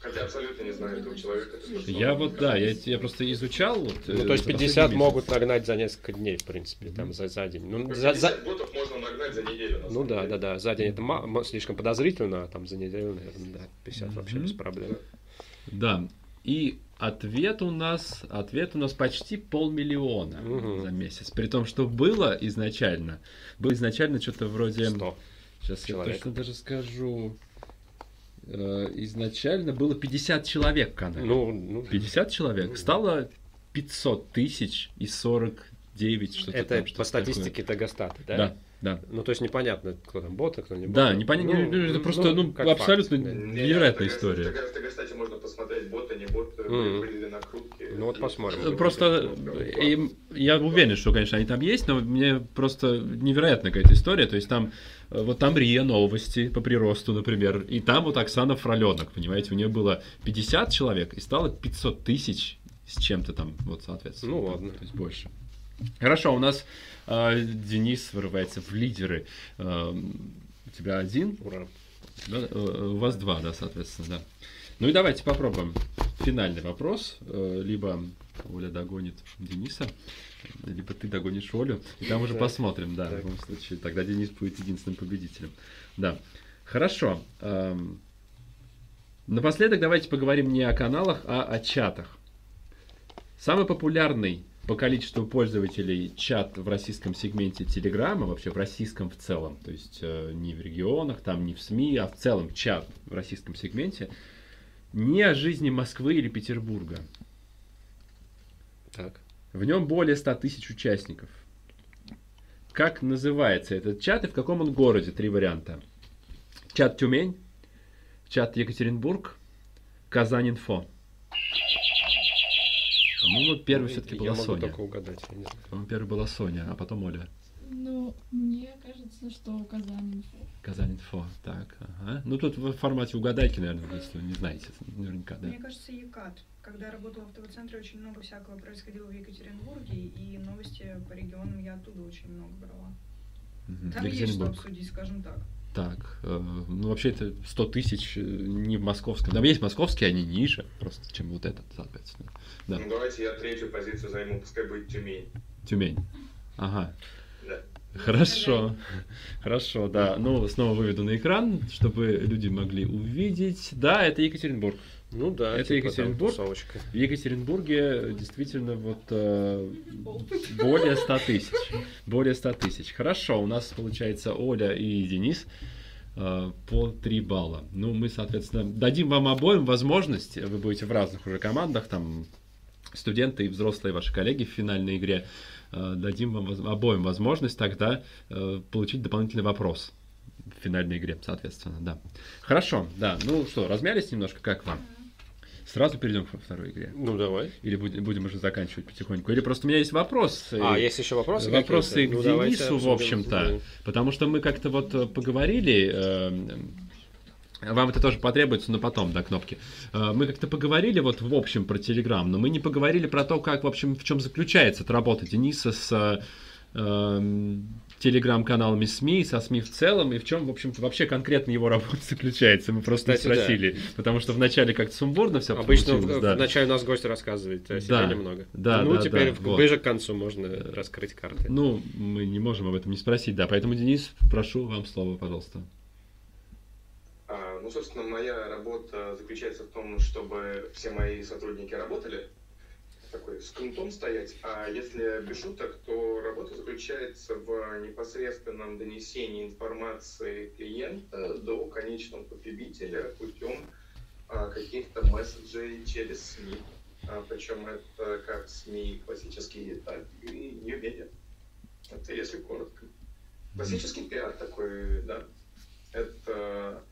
Хотя абсолютно не знаю этого человека. это. Я вот, да, я, я просто изучал. Вот, Ну, э, то есть за 50 последний могут нагнать за несколько дней, в принципе, там, за, за день. Ну, Ну, за, за- 50 ботов можно нагнать за неделю. ну да, да, да, за день это слишком подозрительно, а там за неделю, наверное, да, 50 вообще Мгм. без проблем. Да. И ответ у нас, ответ у нас почти полмиллиона Мгм. за месяц. При том, что было изначально, было изначально что-то вроде... 100. Сейчас я человек. точно даже скажу. Э, изначально было 50 человек в канале. Ну, ну 50 человек. Ну, Стало 500 тысяч и 49 что-то это там, что-то по статистике Тагостата, да? такое. Да, да. Ну, то есть непонятно, кто там боты, кто не боты. Да, непонятно, Ну, это ну, просто, ну, как абсолютно факт, да. Не, невероятная Тагас- история. В Тагас- в можно посмотреть, боты, не боты, Мгм. были ли накрутки. Ну вот посмотрим. Просто э, я уверен, что, конечно, они там есть, но мне просто невероятная какая-то история. То есть там э, вот там РИА новости по приросту, например, и там вот Оксана Фроленок, понимаете, у нее было 50 человек и стало 500 тысяч с чем-то там, вот, соответственно. Ну, ладно. То есть больше. Хорошо, у нас э, Денис вырывается в лидеры. Э, у тебя один, Ура. да, э, у вас два, да, соответственно, да. Ну и давайте попробуем финальный вопрос. Э, Либо Оля догонит Дениса, либо ты догонишь Олю. И там уже посмотрим, да, в любом случае. Тогда Денис будет единственным победителем. Да. Хорошо. Эм, Напоследок давайте поговорим не о каналах, а о чатах. Самый популярный по количеству пользователей чат в российском сегменте Телеграма, вообще в российском в целом, то есть э, не в регионах, там не в СМИ, а в целом чат в российском сегменте, не о жизни Москвы или Петербурга. Так. В нем более 100 тысяч участников. Как называется этот чат и в каком он городе? Три варианта. Чат Тюмень, чат Екатеринбург, Казань-Инфо. По-моему, первый Ну, все-таки я была могу Соня. только угадать, я не знаю. По-моему, первый была Соня, а потом Оля. Ну, мне кажется, что Казань. Казань-Инфо. Так, ага. Ну, тут в формате угадайки, наверное, если вы не знаете. Наверняка, да. Мне кажется, ЕКАТ. Когда я работала в ТВ-центре, очень много всякого происходило в Екатеринбурге, и новости по регионам я оттуда очень много брала. Мгм. Там есть что обсудить, скажем так. Так, э, ну вообще это 100 тысяч э, не в московском. Там есть московские, они ниже просто, чем вот этот, соответственно. Да, Ну, давайте я третью позицию займу, пускай будет Тюмень. Тюмень. Ага. Хорошо, хорошо, да. Ну, снова выведу на экран, чтобы люди могли увидеть. Да, это Екатеринбург. Ну да, Это типа Екатеринбург? тусовочка. В Екатеринбурге действительно вот э, более 100 тысяч. Более 100 тысяч. Хорошо, у нас получается Оля и Денис э, по 3 балла. Ну, мы, соответственно, дадим вам обоим возможность, вы будете в разных уже командах, там студенты и взрослые ваши коллеги в финальной игре, дадим вам обоим возможность тогда э, получить дополнительный вопрос в финальной игре, соответственно, да. Хорошо, да. Ну что, размялись немножко, как вам? Сразу перейдем ко второй игре. Ну давай. Или будем, будем уже заканчивать потихоньку? Или просто у меня есть вопрос. А, э, есть еще вопросы? Вопросы какие-то? к Ну, Денису, в общем-то. Потому что мы как-то вот э, поговорили, э, вам это тоже потребуется, но потом, да, кнопки. Э, Мы как-то поговорили вот в общем про Телеграм, но мы не поговорили про то, как, в общем, в чем заключается эта работа Дениса с э, телеграм-каналами СМИ, со СМИ в целом, и в чем, в общем-то, вообще конкретно его работа заключается. Мы просто да. спросили, потому что вначале как-то сумбурно все Обычно в, да. вначале у нас гость рассказывает о себе Да. немного. Да, ну, да, теперь да, в- вот. ближе к концу можно раскрыть карты. Ну, мы не можем об этом не спросить, да. Поэтому, Денис, прошу вам слово, пожалуйста. Ну, собственно, моя работа заключается в том, чтобы все мои сотрудники работали, такой с кнутом стоять. А если без шуток, то работа заключается в непосредственном донесении информации клиента до конечного потребителя путем а, каких-то месседжей через СМИ. А, причем это как СМИ классические, так и нью-медиа. Это если коротко. Классический пиар такой, да. Это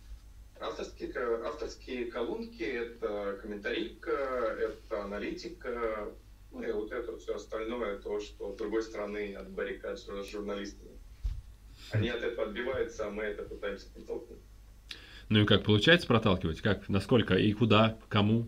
авторские, авторские колонки, это комментарийка, это аналитика, ну и вот это все остальное, то, что с другой стороны от баррикад с журналистами. Они от этого отбиваются, а мы это пытаемся подтолкнуть. Ну и как получается проталкивать? Как, насколько и куда, кому?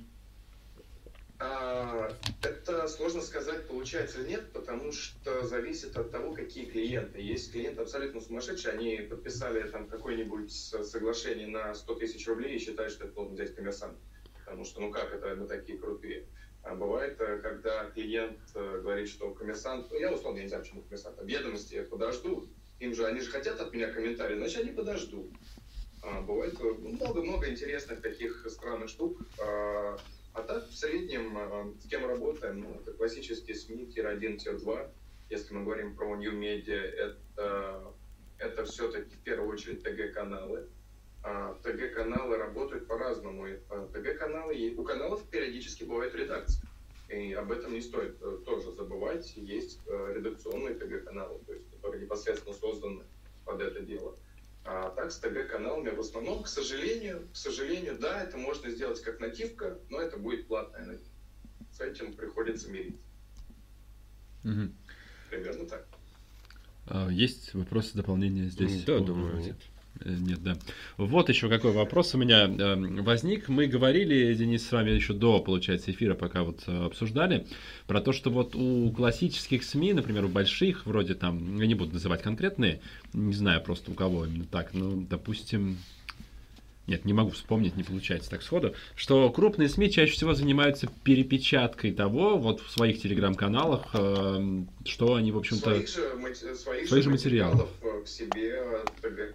А, Это сложно сказать, получается нет, потому что зависит от того, какие клиенты. Есть клиенты абсолютно сумасшедшие, они подписали там какое-нибудь соглашение на 100 тысяч рублей и считают, что это должен взять коммерсант. Потому что, ну как это, мы такие крутые. А бывает, э, когда клиент э, говорит, что коммерсант, ну я условно, я не знаю, почему коммерсант, а ведомости подождут, им же, они же хотят от меня комментарий, значит, они подождут. А, бывает э, много-много интересных таких странных штук. А, так, в среднем, э, с кем работаем, ну, это классические СМИ, tier-1, tier-2. Если мы говорим про New Media, это, это все-таки в первую очередь ТГ-каналы. А ТГ-каналы работают по-разному. А, ТГ-каналы, у каналов периодически бывает редакция. И об этом не стоит э, тоже забывать. Есть э, редакционные ТГ-каналы, то есть, которые непосредственно созданы под это дело. А так с ТГ-каналами в основном, к сожалению, к сожалению, да, это можно сделать как нативка, но это будет платная нативка. С этим приходится мириться. Мгм. Примерно так. А, Есть вопросы, дополнения здесь? Да, думаю, нет. Э, Нет, да. Вот еще какой вопрос у меня э, возник. Мы говорили, Денис, с вами еще до, получается, эфира, пока вот э, обсуждали, про то, что вот у классических СМИ, например, у больших, вроде там, я не буду называть конкретные, не знаю просто у кого именно так, ну, допустим, нет, не могу вспомнить, не получается так сходу, что крупные СМИ чаще всего занимаются перепечаткой того, вот в своих телеграм-каналах, э, что они, в общем-то... Своих же, своих своих же материалов. материалов к себе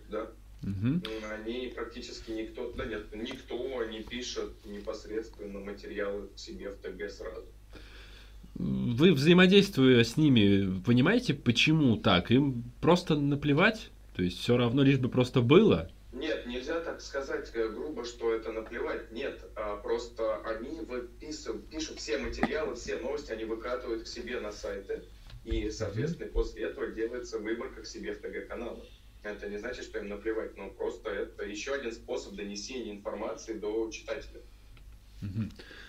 да. Мгм. Они практически никто, да нет, никто не пишет непосредственно материалы к себе в ТГ сразу. Вы, взаимодействуя с ними, понимаете, почему так? Им просто наплевать? То есть все равно, лишь бы просто было? Нет, Нет, нельзя так сказать э, грубо, что это наплевать. Нет, а просто они выписывают, пишут все материалы, все новости, они выкатывают к себе на сайты. И, соответственно, после этого делается выборка к себе в ТГ-каналы. Это не значит, что им наплевать, но просто это еще один способ донесения информации до читателя.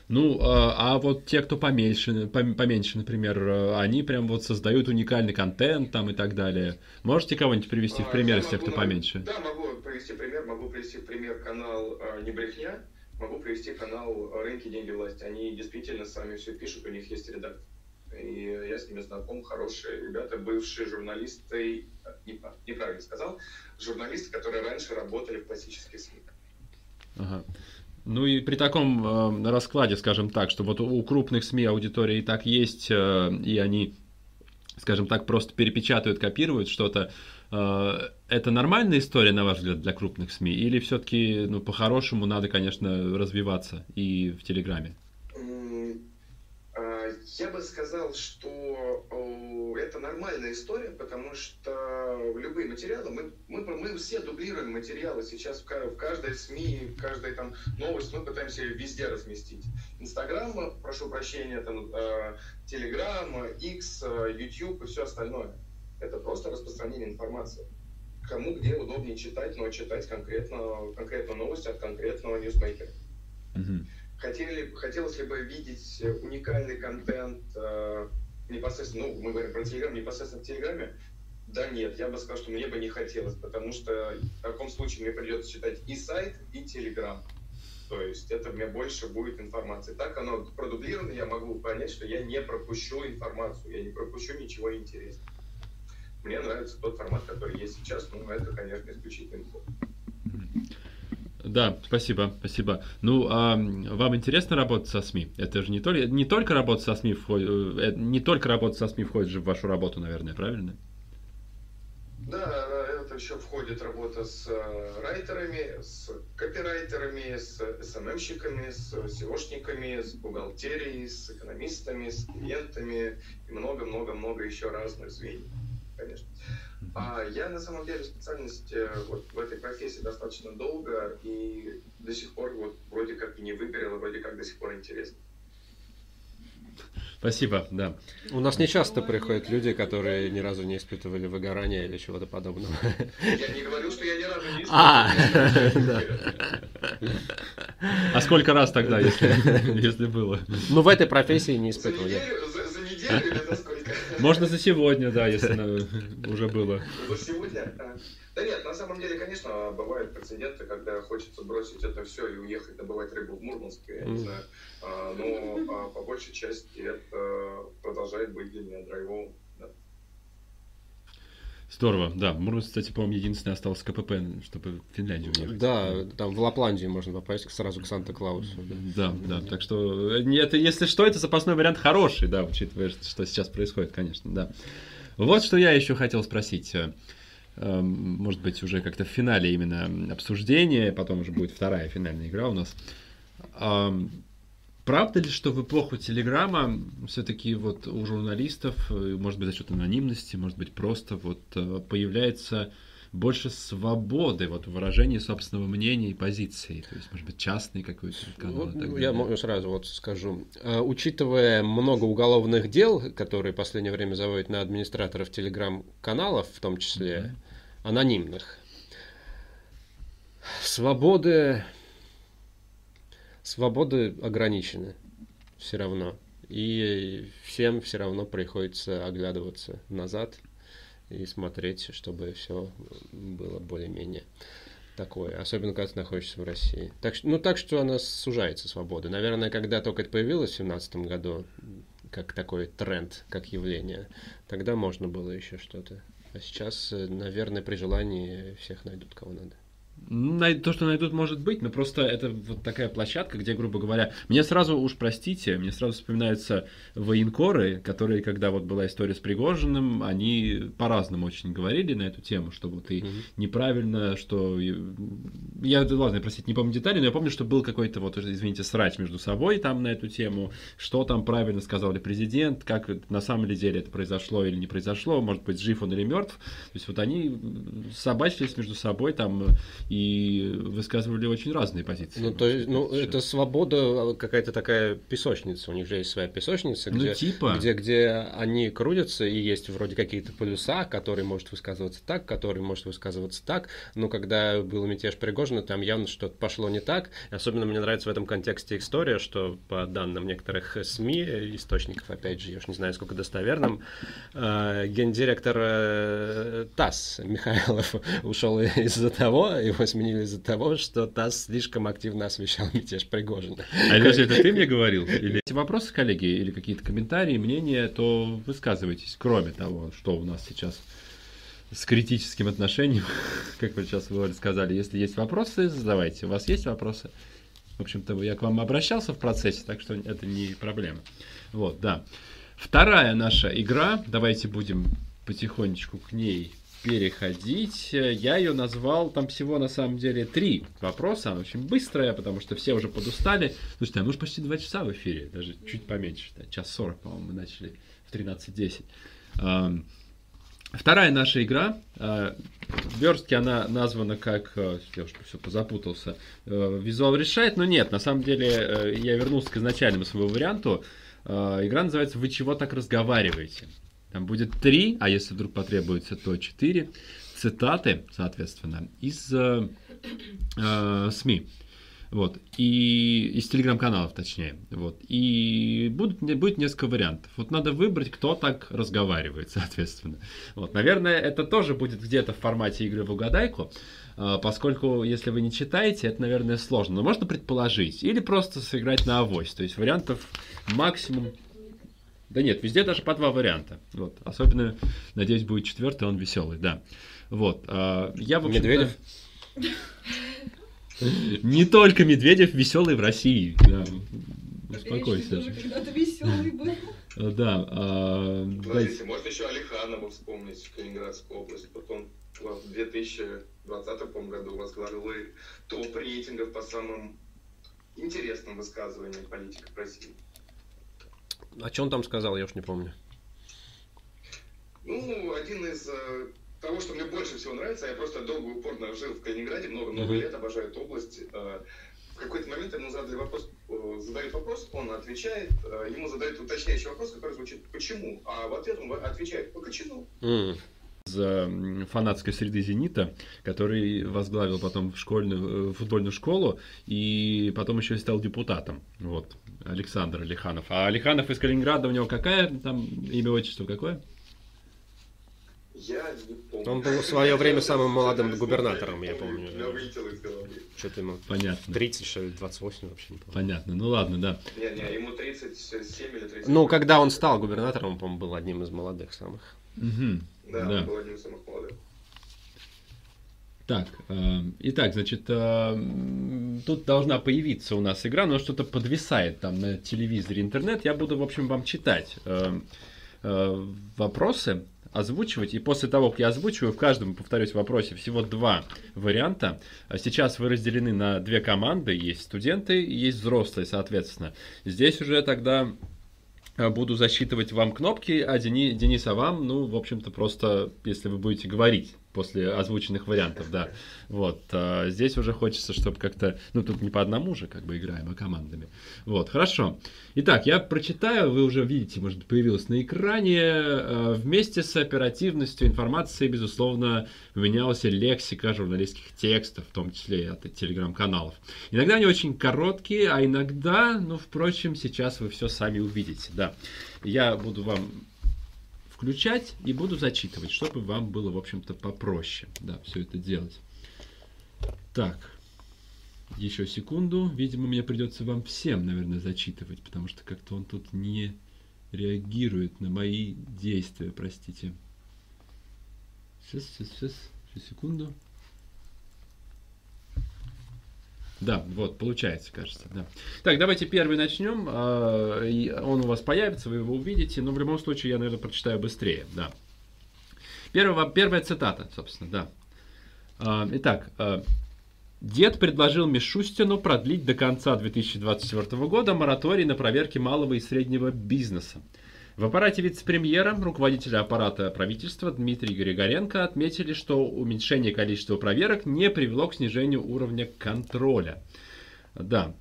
Ну, а, а вот те, кто поменьше, пом- поменьше, например, э, они прям вот создают уникальный контент там и так далее. Можете кого-нибудь привести в А, пример из тех, кто поменьше? Да, могу привести пример. Могу привести пример канал э, «Не брехня», могу привести канал «Рынки, деньги, власть». Они действительно сами все пишут, у них есть редактор. И я с ними знаком, хорошие ребята, бывшие журналисты, непра- неправильно сказал, журналисты, которые раньше работали в классических СМИ. Ага. Ну и при таком э, раскладе, скажем так, что вот у крупных СМИ аудитория и так есть, э, и они, скажем так, просто перепечатывают, копируют что-то. Э, это нормальная история, на ваш взгляд, для крупных СМИ? Или все-таки, ну, по-хорошему надо, конечно, развиваться и в Телеграме? Я бы сказал, что это нормальная история, потому что любые материалы, мы, мы, мы все дублируем материалы сейчас в, ка- в каждой СМИ, в каждой там новость мы пытаемся везде разместить. Инстаграм, прошу прощения, там, э, Телеграм, X, YouTube и все остальное. Это просто распространение информации. Кому где удобнее читать, но читать конкретно, конкретно новость от конкретного ньюсмейкера. Мгм. Хотели, хотелось ли бы видеть уникальный контент э, непосредственно, ну, мы говорим про Телеграм, непосредственно в Телеграме? Да нет, я бы сказал, что мне бы не хотелось, потому что в таком случае мне придется читать и сайт, и Телеграм. То есть это мне больше будет информации. Так оно продублировано, я могу понять, что я не пропущу информацию, я не пропущу ничего интересного. Мне нравится тот формат, который есть сейчас, но это, конечно, исключительный ход. Да, спасибо, спасибо. Ну, а вам интересно работать со СМИ? Это же не только, не только работа со СМИ входит, э, не только работа со СМИ входит же в вашу работу, наверное, правильно? Да, это еще входит работа с э, райтерами, с копирайтерами, с СММщиками, с SEOшниками, с бухгалтерией, с экономистами, с клиентами и много-много-много еще разных звеньев, конечно. А я на самом деле специальность э, вот в этой профессии достаточно долго и до сих пор вот вроде как и не выгорел, а вроде как до сих пор интересно. Спасибо, да. У нас не часто приходят люди, которые ни разу не испытывали выгорания или чего-то подобного. Я не говорил, что я ни разу не А, испытывал. А сколько раз тогда, если, если было? Ну, в этой профессии не За испытывал. я. неделю, за, за неделю или за сколько? Можно за сегодня, да, если уже было. Вот сегодня? Да нет, на самом деле, конечно, бывают прецеденты, когда хочется бросить это все и уехать добывать рыбу в Мурманск, я не знаю. А, Но а, по большей части это продолжает быть для меня драйвовым. Да. Здорово, да. Мурманск, кстати, по-моему, единственный остался КПП, чтобы в Финляндию уехать. Да, там в Лапландию можно попасть сразу к Санта-Клаусу. Да, да, так что, э, это, если что, это запасной вариант хороший, да, учитывая, что сейчас происходит, конечно, да. Вот что я еще хотел спросить, э, эм, может быть, уже как-то в финале именно обсуждения, потом уже будет вторая финальная игра у нас. Правда ли, что в эпоху Телеграма все-таки вот у журналистов, э, может быть, за счет анонимности, может быть, просто вот э, появляется больше свободы вот в выражении собственного мнения и позиции, то есть, может быть, частный какой-то канал. и так Вот я далее. мо- сразу вот скажу. Э, Учитывая много уголовных дел, которые в последнее время заводят на администраторов телеграм-каналов, в том числе анонимных, свободы, свободы ограничены все равно. И всем все равно приходится оглядываться назад и смотреть, чтобы все было более-менее такое, особенно когда ты находишься в России. Так, ну, так что она сужается, свобода. Наверное, когда только это появилось в 2017 году, как такой тренд, как явление, тогда можно было еще что-то. А сейчас, э, наверное, при желании всех найдут, кого надо. Ну, То, что найдут, может быть, но просто это вот такая площадка, где, грубо говоря, мне сразу, уж простите, мне сразу вспоминаются военкоры, которые, когда вот была история с Пригожиным, они по-разному очень говорили на эту тему, что вот и Мгм. неправильно, что... Я, ладно, простите, не помню детали, но я помню, что был какой-то, вот, извините, срач между собой там на эту тему, что там правильно сказал ли президент, как на самом деле это произошло или не произошло, может быть, жив он или мертв. То есть вот они собачились между собой там, и высказывали очень разные позиции. Ну, то есть, ну, это свобода какая-то такая песочница. У них же есть своя песочница, Ну, где, типа. где, где они крутятся, и есть вроде какие-то полюса, который может высказываться так, который может высказываться так. Но когда был мятеж Пригожина, там явно что-то пошло не так. И особенно мне нравится в этом контексте история, что по данным некоторых СМИ, источников, опять же, я уж не знаю, сколько достоверным, э, гендиректор э, ТАСС Михайлов ушел из-за того, его сменили из-за того, что ТАСС слишком активно освещал мятеж Пригожина. А это ты мне говорил? Или эти вопросы, коллеги, или какие-то комментарии, мнения, то высказывайтесь, кроме того, что у нас сейчас с критическим отношением, как вы сейчас вы сказали. Если есть вопросы, задавайте. У вас есть вопросы? В общем-то, я к вам обращался в процессе, так что это не проблема. Вот, да. Вторая наша игра, давайте будем потихонечку к ней переходить. Я ее назвал, там всего на самом деле три вопроса, она очень быстрая, потому что все уже подустали. Слушайте, а мы уже почти два часа в эфире, даже чуть поменьше, да, час сорок, по-моему, мы начали в 13.10. Ам, Вторая наша игра, э, в верстке она названа как, э, я уж все позапутался, э, визуал решает, но нет, на самом деле э, я вернулся к изначальному своему варианту. Э, Игра называется «Вы чего так разговариваете?». Там будет три, а если вдруг потребуется, то четыре цитаты, соответственно, из э, э, СМИ. Вот. И из телеграм-каналов, точнее. Вот. И будут, будет несколько вариантов. Вот надо выбрать, кто так разговаривает, соответственно. Вот. Наверное, это тоже будет где-то в формате игры в угадайку, а, поскольку, если вы не читаете, это, наверное, сложно. Но можно предположить. Или просто сыграть на авось. То есть вариантов максимум да нет, везде даже по два варианта. Вот. Особенно, надеюсь, будет четвертый, он веселый, да. Вот. а, Я, в Медведев? Не только Медведев веселый в России. Да. Успокойся. Когда-то веселый был. Да. а, Подождите, можно еще Алиханова вспомнить, Калининградскую область. Потом в 2020 по-моему, году возглавил топ рейтингов по самым интересным высказываниям политиков России. О чем он там сказал, я уж не помню. Ну, один из э, того, что мне больше всего нравится, я просто долго и упорно жил в Калининграде, много-много Мгм. лет, обожаю эту область. Э, В какой-то момент ему задали вопрос, э, задают вопрос, он отвечает, э, ему задают уточняющий вопрос, который звучит «почему?», а в ответ он отвечает «по кочану». Из фанатской среды «Зенита», который возглавил потом школьную, э, футбольную школу и потом еще и стал депутатом. Вот, Александр Алиханов. А Алиханов из Калининграда, у него какая там имя, отчество какое? Я не помню. Он был в свое время самым молодым губернатором, я помню. Я вылетел из головы. Что-то ему Понятно. 30, что ли, 28 вообще не помню. Понятно. Ну ладно, да. Не-не, ему 37 или 30. Ну, когда он стал губернатором, он, по-моему, был одним из молодых самых. Мгм. Да, да. он был одним из самых молодых. Так, э, итак, значит, э, тут должна появиться у нас игра, но что-то подвисает там на телевизоре интернет. Я буду, в общем, вам читать э, э, вопросы, озвучивать, и после того, как я озвучиваю, в каждом, повторюсь, вопросе всего два варианта. А Сейчас вы разделены на две команды, есть студенты есть взрослые, соответственно. Здесь уже тогда буду засчитывать вам кнопки, а Дени, Денис, а вам, ну, в общем-то, просто, если вы будете говорить после озвученных вариантов, да. Вот, а здесь уже хочется, чтобы как-то, ну, тут не по одному же, как бы, играем, а командами. Вот, хорошо. Итак, я прочитаю, вы уже видите, может появилось на экране. Э, Вместе с оперативностью информации, безусловно, менялась лексика журналистских текстов, в том числе и от телеграм-каналов. Иногда они очень короткие, а иногда, ну, впрочем, сейчас вы все сами увидите, да. Я буду вам включать и буду зачитывать, чтобы вам было, в общем-то, попроще, да, все это делать. Так, еще секунду. Видимо, мне придется вам всем, наверное, зачитывать, потому что как-то он тут не реагирует на мои действия, простите. Сейчас, сейчас, сейчас, сейчас, секунду. Да, вот, получается, кажется, да. Так, давайте первый начнем. А, Он у вас появится, вы его увидите, но в любом случае я, наверное, прочитаю быстрее, да. Первая, первая цитата, собственно, да. А, Итак, а, Дед предложил Мишустину продлить до конца 2024 года мораторий на проверки малого и среднего бизнеса. В аппарате вице-премьера руководителя аппарата правительства Дмитрий Григоренко отметили, что уменьшение количества проверок не привело к снижению уровня контроля. Да.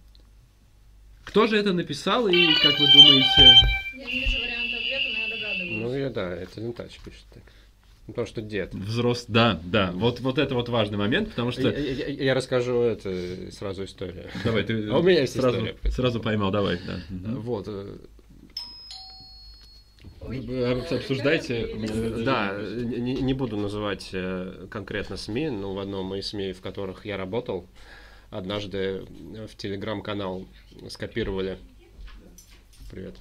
Кто же это написал и, как вы думаете... Я не вижу варианта ответа, но я догадываюсь. Ну, я, да, это Лентач пишет так. Ну, Потому что дед. Взрос... Да, да. Вот, вот это вот важный момент, потому что... Я, я- я- расскажу это сразу историю. Давай, ты А у меня есть сразу, история. сразу поймал, давай. Да. Вот. Э, обсуждайте. Меня- Да, не, не буду называть э, конкретно СМИ, но в одном из СМИ, в которых я работал, однажды в телеграм-канал скопировали Привет.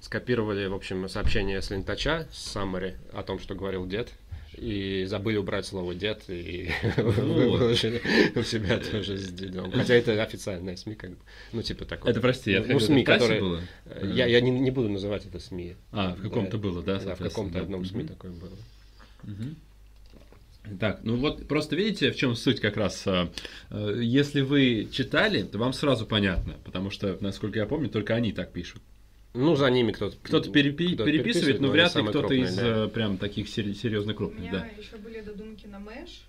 Скопировали, в общем, сообщение с лентача, с Саммари, о том, что говорил дед, и забыли убрать слово дед, и Ну. выложили у себя тоже с дедом. Хотя это официальная СМИ, как бы, ну, типа такое. Это, прости, я ну, хотел, СМИ, это которые... было? Э, Я, я не, не буду называть это СМИ. А, в каком-то было, да, Да, в каком-то одном СМИ такое было. Так, ну вот просто видите, в чем суть как раз. а, э, Если вы читали, то вам сразу понятно, потому что, насколько я помню, только они так пишут. Ну, за ними кто-то... Кто-то перепи- кто-то переписывает, но вряд ли кто-то крупные, из да. э, прям таких серьезно У крупных, меня да. еще были додумки на Мэш.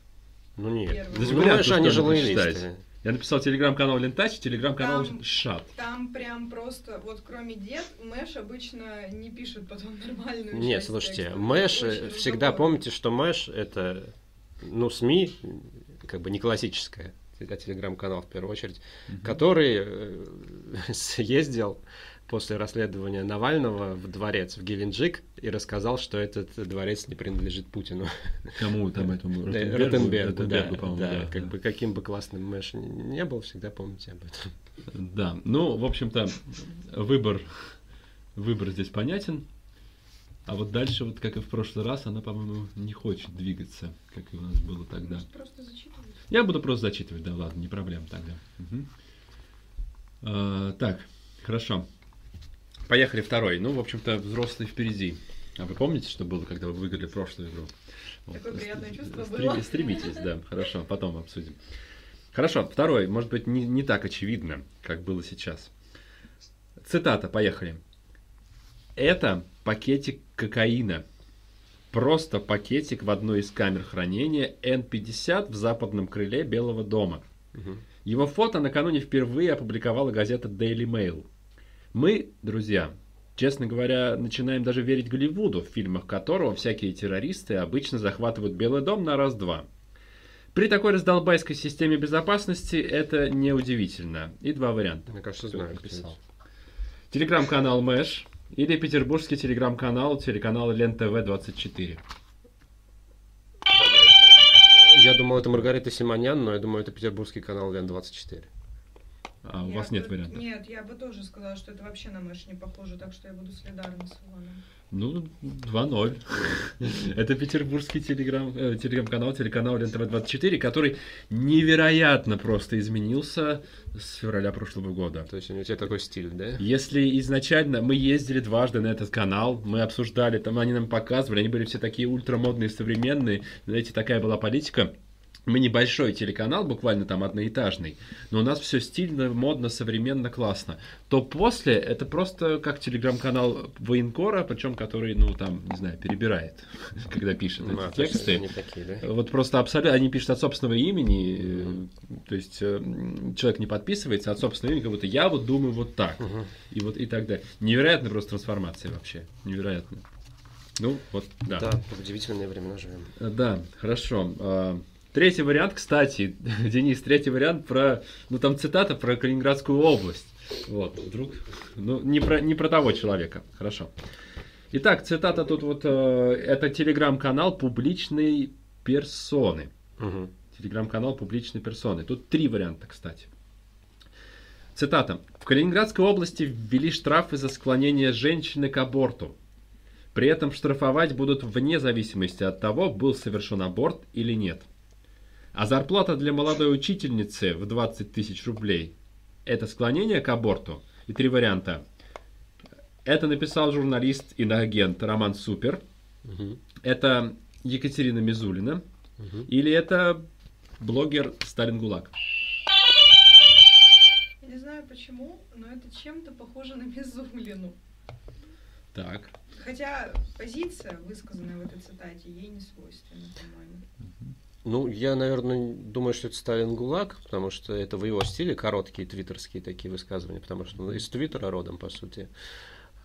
Ну, нет. Ну, Даже ну, знаешь, они жилые листы. Я написал телеграм-канал Лентач, телеграм-канал Там- Шат. Там прям просто, вот кроме дед, Мэш обычно не пишет потом нормальную Нет, часть слушайте, текста. Мэш, Очень всегда разговорно. помните, что Мэш это, ну, СМИ, как бы не классическая, а телеграм-канал в первую очередь, который э, съездил после расследования Навального в дворец в Геленджик и рассказал, что этот дворец не принадлежит Путину. Кому там этому? Да, Ротенбергу? Ротенбергу, да, Ротенбергу, по-моему, да, да, как да. бы каким бы классным Мэш не был, всегда помните об этом. Да, ну, в общем-то, выбор, выбор здесь понятен. А вот дальше, вот как и в прошлый раз, она, по-моему, не хочет двигаться, как и у нас было тогда. Я буду просто зачитывать, да, ладно, не проблема тогда. Мгм. А, так, хорошо. Поехали второй. Ну, в общем-то, взрослый впереди. А вы помните, что было, когда вы выиграли прошлую игру? Такое Вот, приятное чувство стрем- было. Стремитесь, да, хорошо, потом обсудим. Хорошо, второй, может быть, не, не так очевидно, как было сейчас. Цитата, поехали. Это пакетик кокаина. Просто пакетик в одной из камер хранения N50 в западном крыле Белого дома. Мгм. Его фото накануне впервые опубликовала газета Daily Mail. Мы, друзья, честно говоря, начинаем даже верить Голливуду, в фильмах которого всякие террористы обычно захватывают Белый дом на раз-два. При такой раздолбайской системе безопасности это неудивительно. И два варианта. Мне кажется, знаю, писал. Телеграм-канал Мэш или петербургский телеграм-канал, телеканал Лен ТВ 24. Я думал, это Маргарита Симонян, но я думаю, это петербургский канал Лен-24. А у Я вас нет бы- вариантов? Нет, я бы тоже сказала, что это вообще на Мэш не похоже, так что я буду солидарна с Иваном. Ну, 2-0. Это петербургский телеграм, э, телеграм-канал, телеканал Лен ТВ 24, который невероятно просто изменился с февраля прошлого года. То есть у тебя такой стиль, да? Если изначально мы ездили дважды на этот канал, мы обсуждали, там они нам показывали, они были все такие ультрамодные, современные, знаете, такая была политика. Мы небольшой телеканал, буквально там одноэтажный, но у нас все стильно, модно, современно, классно. То после это просто как телеграм-канал военкора, причем который, ну там, не знаю, перебирает, когда пишет Ну, а, эти есть тексты. они такие, да? Вот просто абсолютно, они пишут от собственного имени, э, то есть э, человек не подписывается от собственного имени, как будто я вот думаю вот так, и вот и так далее. Невероятная просто трансформация вообще, невероятно. Ну, вот, да. Да, в удивительные времена живем. Э, Да, хорошо. Третий вариант, кстати, Денис, третий вариант про, ну там цитата про Калининградскую область. Вот, вдруг, ну не про, не про того человека, хорошо. Итак, цитата тут вот, э, это телеграм-канал публичной персоны. Мгм. Телеграм-канал публичной персоны. Тут три варианта, кстати. Цитата. В Калининградской области ввели штрафы за склонение женщины к аборту. При этом штрафовать будут вне зависимости от того, был совершен аборт или нет. А зарплата для молодой учительницы в 20 тысяч рублей – это склонение к аборту. И три варианта. Это написал журналист и агент Роман Супер. Мгм. Это Екатерина Мизулина. Мгм. Или это блогер Сталин ГУЛАГ. Я не знаю почему, но это чем-то похоже на Мизулину. Так. Хотя позиция, высказанная в этой цитате, ей не свойственна, по-моему. Ну, я, наверное, думаю, что это Сталин ГУЛАГ, потому что это в его стиле короткие твиттерские такие высказывания, потому что он из Твиттера родом, по сути.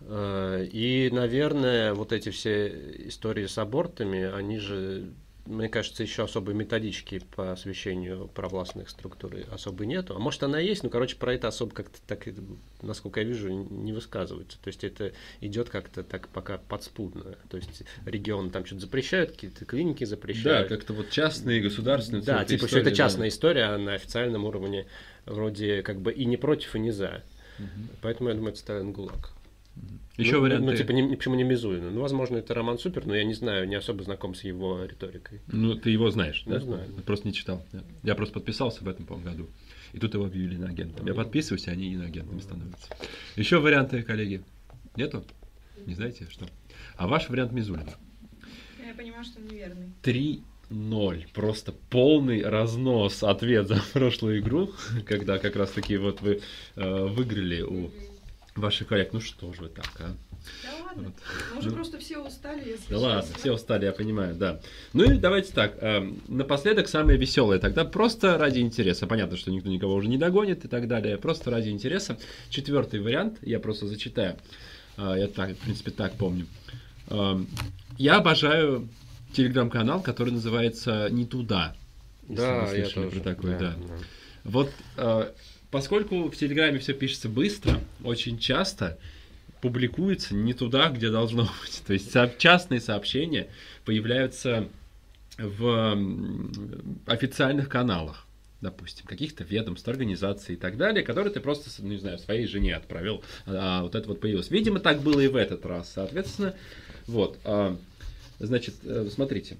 Э, И, наверное, вот эти все истории с абортами, они же, мне кажется, еще особой методички по освещению провластных структур особо нету. А может, она есть, но, короче, про это особо как-то так, насколько я вижу, не высказывается. То есть это идет как-то так пока подспудно. То есть регион там что-то запрещают, какие-то клиники Да, запрещают. как-то вот частные, государственные. Да, типа, что это история, частная история, а на официальном уровне вроде как бы и не против, и не за. Поэтому я думаю, это Сталин ГУЛАГ. Еще ну, варианты. Ну, типа, не, не- почему не Мизулина? Ну, возможно, это Роман Супер, но я не знаю, не особо знаком с его риторикой. Ну, ты его знаешь, Ну, да? знаю. Ты Просто не читал. да. Я просто подписался в этом, по году. И тут его объявили иноагентом. Я подписываюсь, и они иноагентами становятся. Еще варианты, коллеги? Нету? Не знаете, что? А ваш вариант Мизулина? Я понимаю, что он неверный. 3-0. Просто полный разнос ответ за прошлую игру, когда как раз таки вот вы э, выиграли у ваших коллег. Ну что же вы так, а? Да ладно. Вот. Мы уже Ну. просто все устали, если Да ладно, все устали, я понимаю, да. Ну и давайте так, эм, напоследок самое веселое тогда, просто ради интереса. Понятно, что никто никого уже не догонит и так далее, просто ради интереса. Четвертый вариант, я просто зачитаю. А, я так, в принципе, так помню. Эм, я обожаю телеграм-канал, который называется «Не туда». Если Да, вы я слышали тоже. про такой, да. да. Вот э, поскольку в Телеграме все пишется быстро, очень часто публикуется не туда, где должно быть. То есть частные сообщения появляются в официальных каналах, допустим, каких-то ведомств, организаций и так далее, которые ты просто, не знаю, своей жене отправил, а вот это вот появилось. Видимо, так было и в этот раз. Соответственно, вот, а, значит, э, смотрите,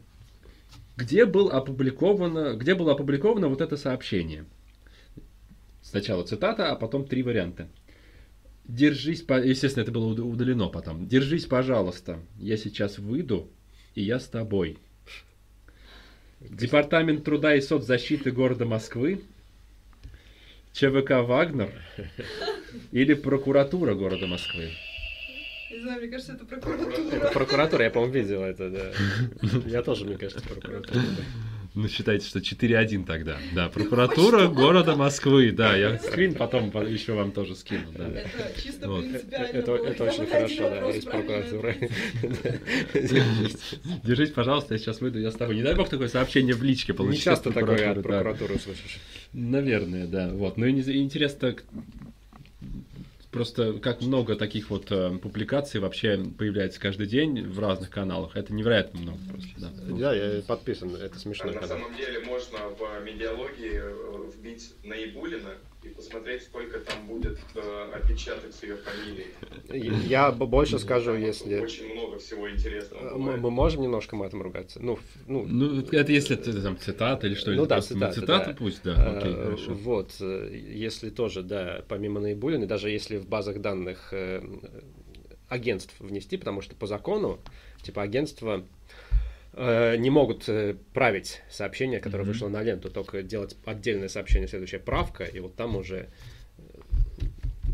где, был опубликовано, где было опубликовано вот это сообщение? Сначала цитата, а потом три варианта. Держись, по... естественно, это было уд- удалено потом. Держись, пожалуйста, я сейчас выйду, и я с тобой. Департамент труда и соцзащиты города Москвы, ЧВК «Вагнер» или прокуратура города Москвы? Не знаю, мне кажется, это Это прокуратура. прокуратура, я, по-моему, видел это, да. Я тоже, мне кажется, прокуратура. Ну, считайте, что 4-1 тогда. Да, прокуратура города Москвы. Да, я скрин потом по- еще вам тоже скину. Да. Это чисто Вот. Это, это очень хорошо, да, из правильно прокуратуры. Держись, пожалуйста, я сейчас выйду, я с тобой. Не дай бог такое сообщение в личке Не получить. часто от такое от прокуратуры, услышишь. Наверное, да. Вот. Ну и не- интересно, просто как много таких вот э, публикаций вообще появляется каждый день в разных каналах. Это невероятно много просто. Да. Да, я подписан, это А смешной на канал. самом деле можно в медиалогии э, вбить Наибулина и посмотреть, сколько там будет э, опечаток с ее фамилией. Я больше скажу, если... Очень много всего интересного. Мы, бывает. мы можем немножко матом ругаться? Ну, ну, Ну, это если это там цитата или что Ну да, цитата, цитата, да. пусть, да. Э, хорошо. Вот, э, если тоже, да, помимо Наибулина, даже если в базах данных э, агентств внести, потому что по закону, типа, агентства э, не могут э, править сообщение, которое Мгм. вышло на ленту, только делать отдельное сообщение, следующая правка, и вот там уже э,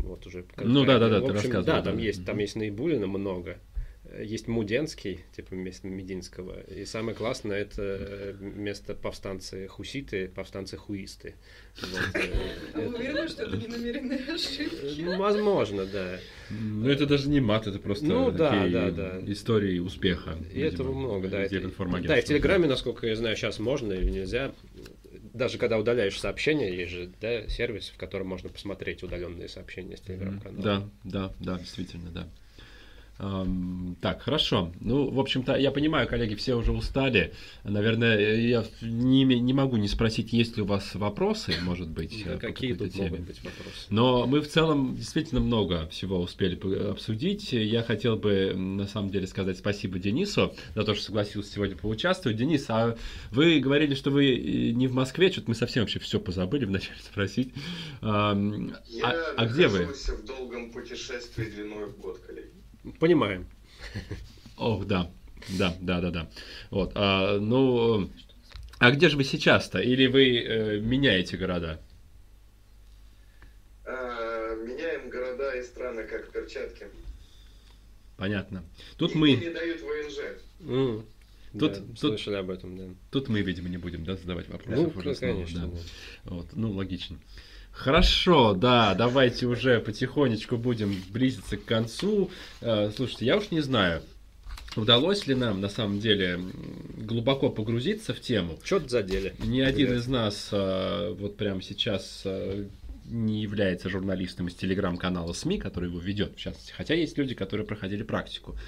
вот уже Ну бы, да-да-да, в ты общем, рассказывал, да, да. там есть там есть Наибулина много Э, есть Муденский, типа вместо Мединского. И самое классное это э, место повстанцы хуситы, повстанцы хуисты. Э, А уверены, что это не намеренные ошибки? ну, возможно, да. Ну, это даже не мат, это просто Ну, да, такие да, да. истории успеха. И этого много, да. да, и в Телеграме, насколько я знаю, сейчас можно или нельзя. Даже когда удаляешь сообщения, есть же да, сервис, в котором можно посмотреть удаленные сообщения с телеграм-канала. Да, да, да, действительно, да. Так, хорошо. Ну, в общем-то, я понимаю, коллеги, все уже устали. Наверное, я не, не могу не спросить, есть ли у вас вопросы, может быть, Да, э, по какие тут теме. могут быть вопросы? Но мы в целом действительно много всего успели обсудить. Я хотел бы на самом деле сказать спасибо Денису за то, что согласился сегодня поучаствовать. Денис, а вы говорили, что вы э, не в Москве, что-то мы совсем вообще все позабыли вначале спросить. Ам, Я а, а где вы? в долгом путешествии длиной в год, коллеги. Понимаем. Ох, да, да, да, да, да. Вот, а, ну, а где же вы сейчас-то? Или вы э, меняете города? А, меняем города и страны как перчатки. понятно. Тут И мы, не дают ВНЖ. М, Тут- да, тут- слышали об этом, да. тут мы, видимо, не будем, да, задавать Ну, вопросов уже снова, конечно, да. да. Вот, ну, логично. Хорошо, да, давайте уже потихонечку будем близиться к концу. Э, Слушайте, я уж не знаю, удалось ли нам на самом деле глубоко погрузиться в тему. Что-то задели. Ни один из нас э, вот прямо сейчас э, не является журналистом из телеграм-канала СМИ, который его ведет, в частности. Хотя есть люди, которые проходили практику.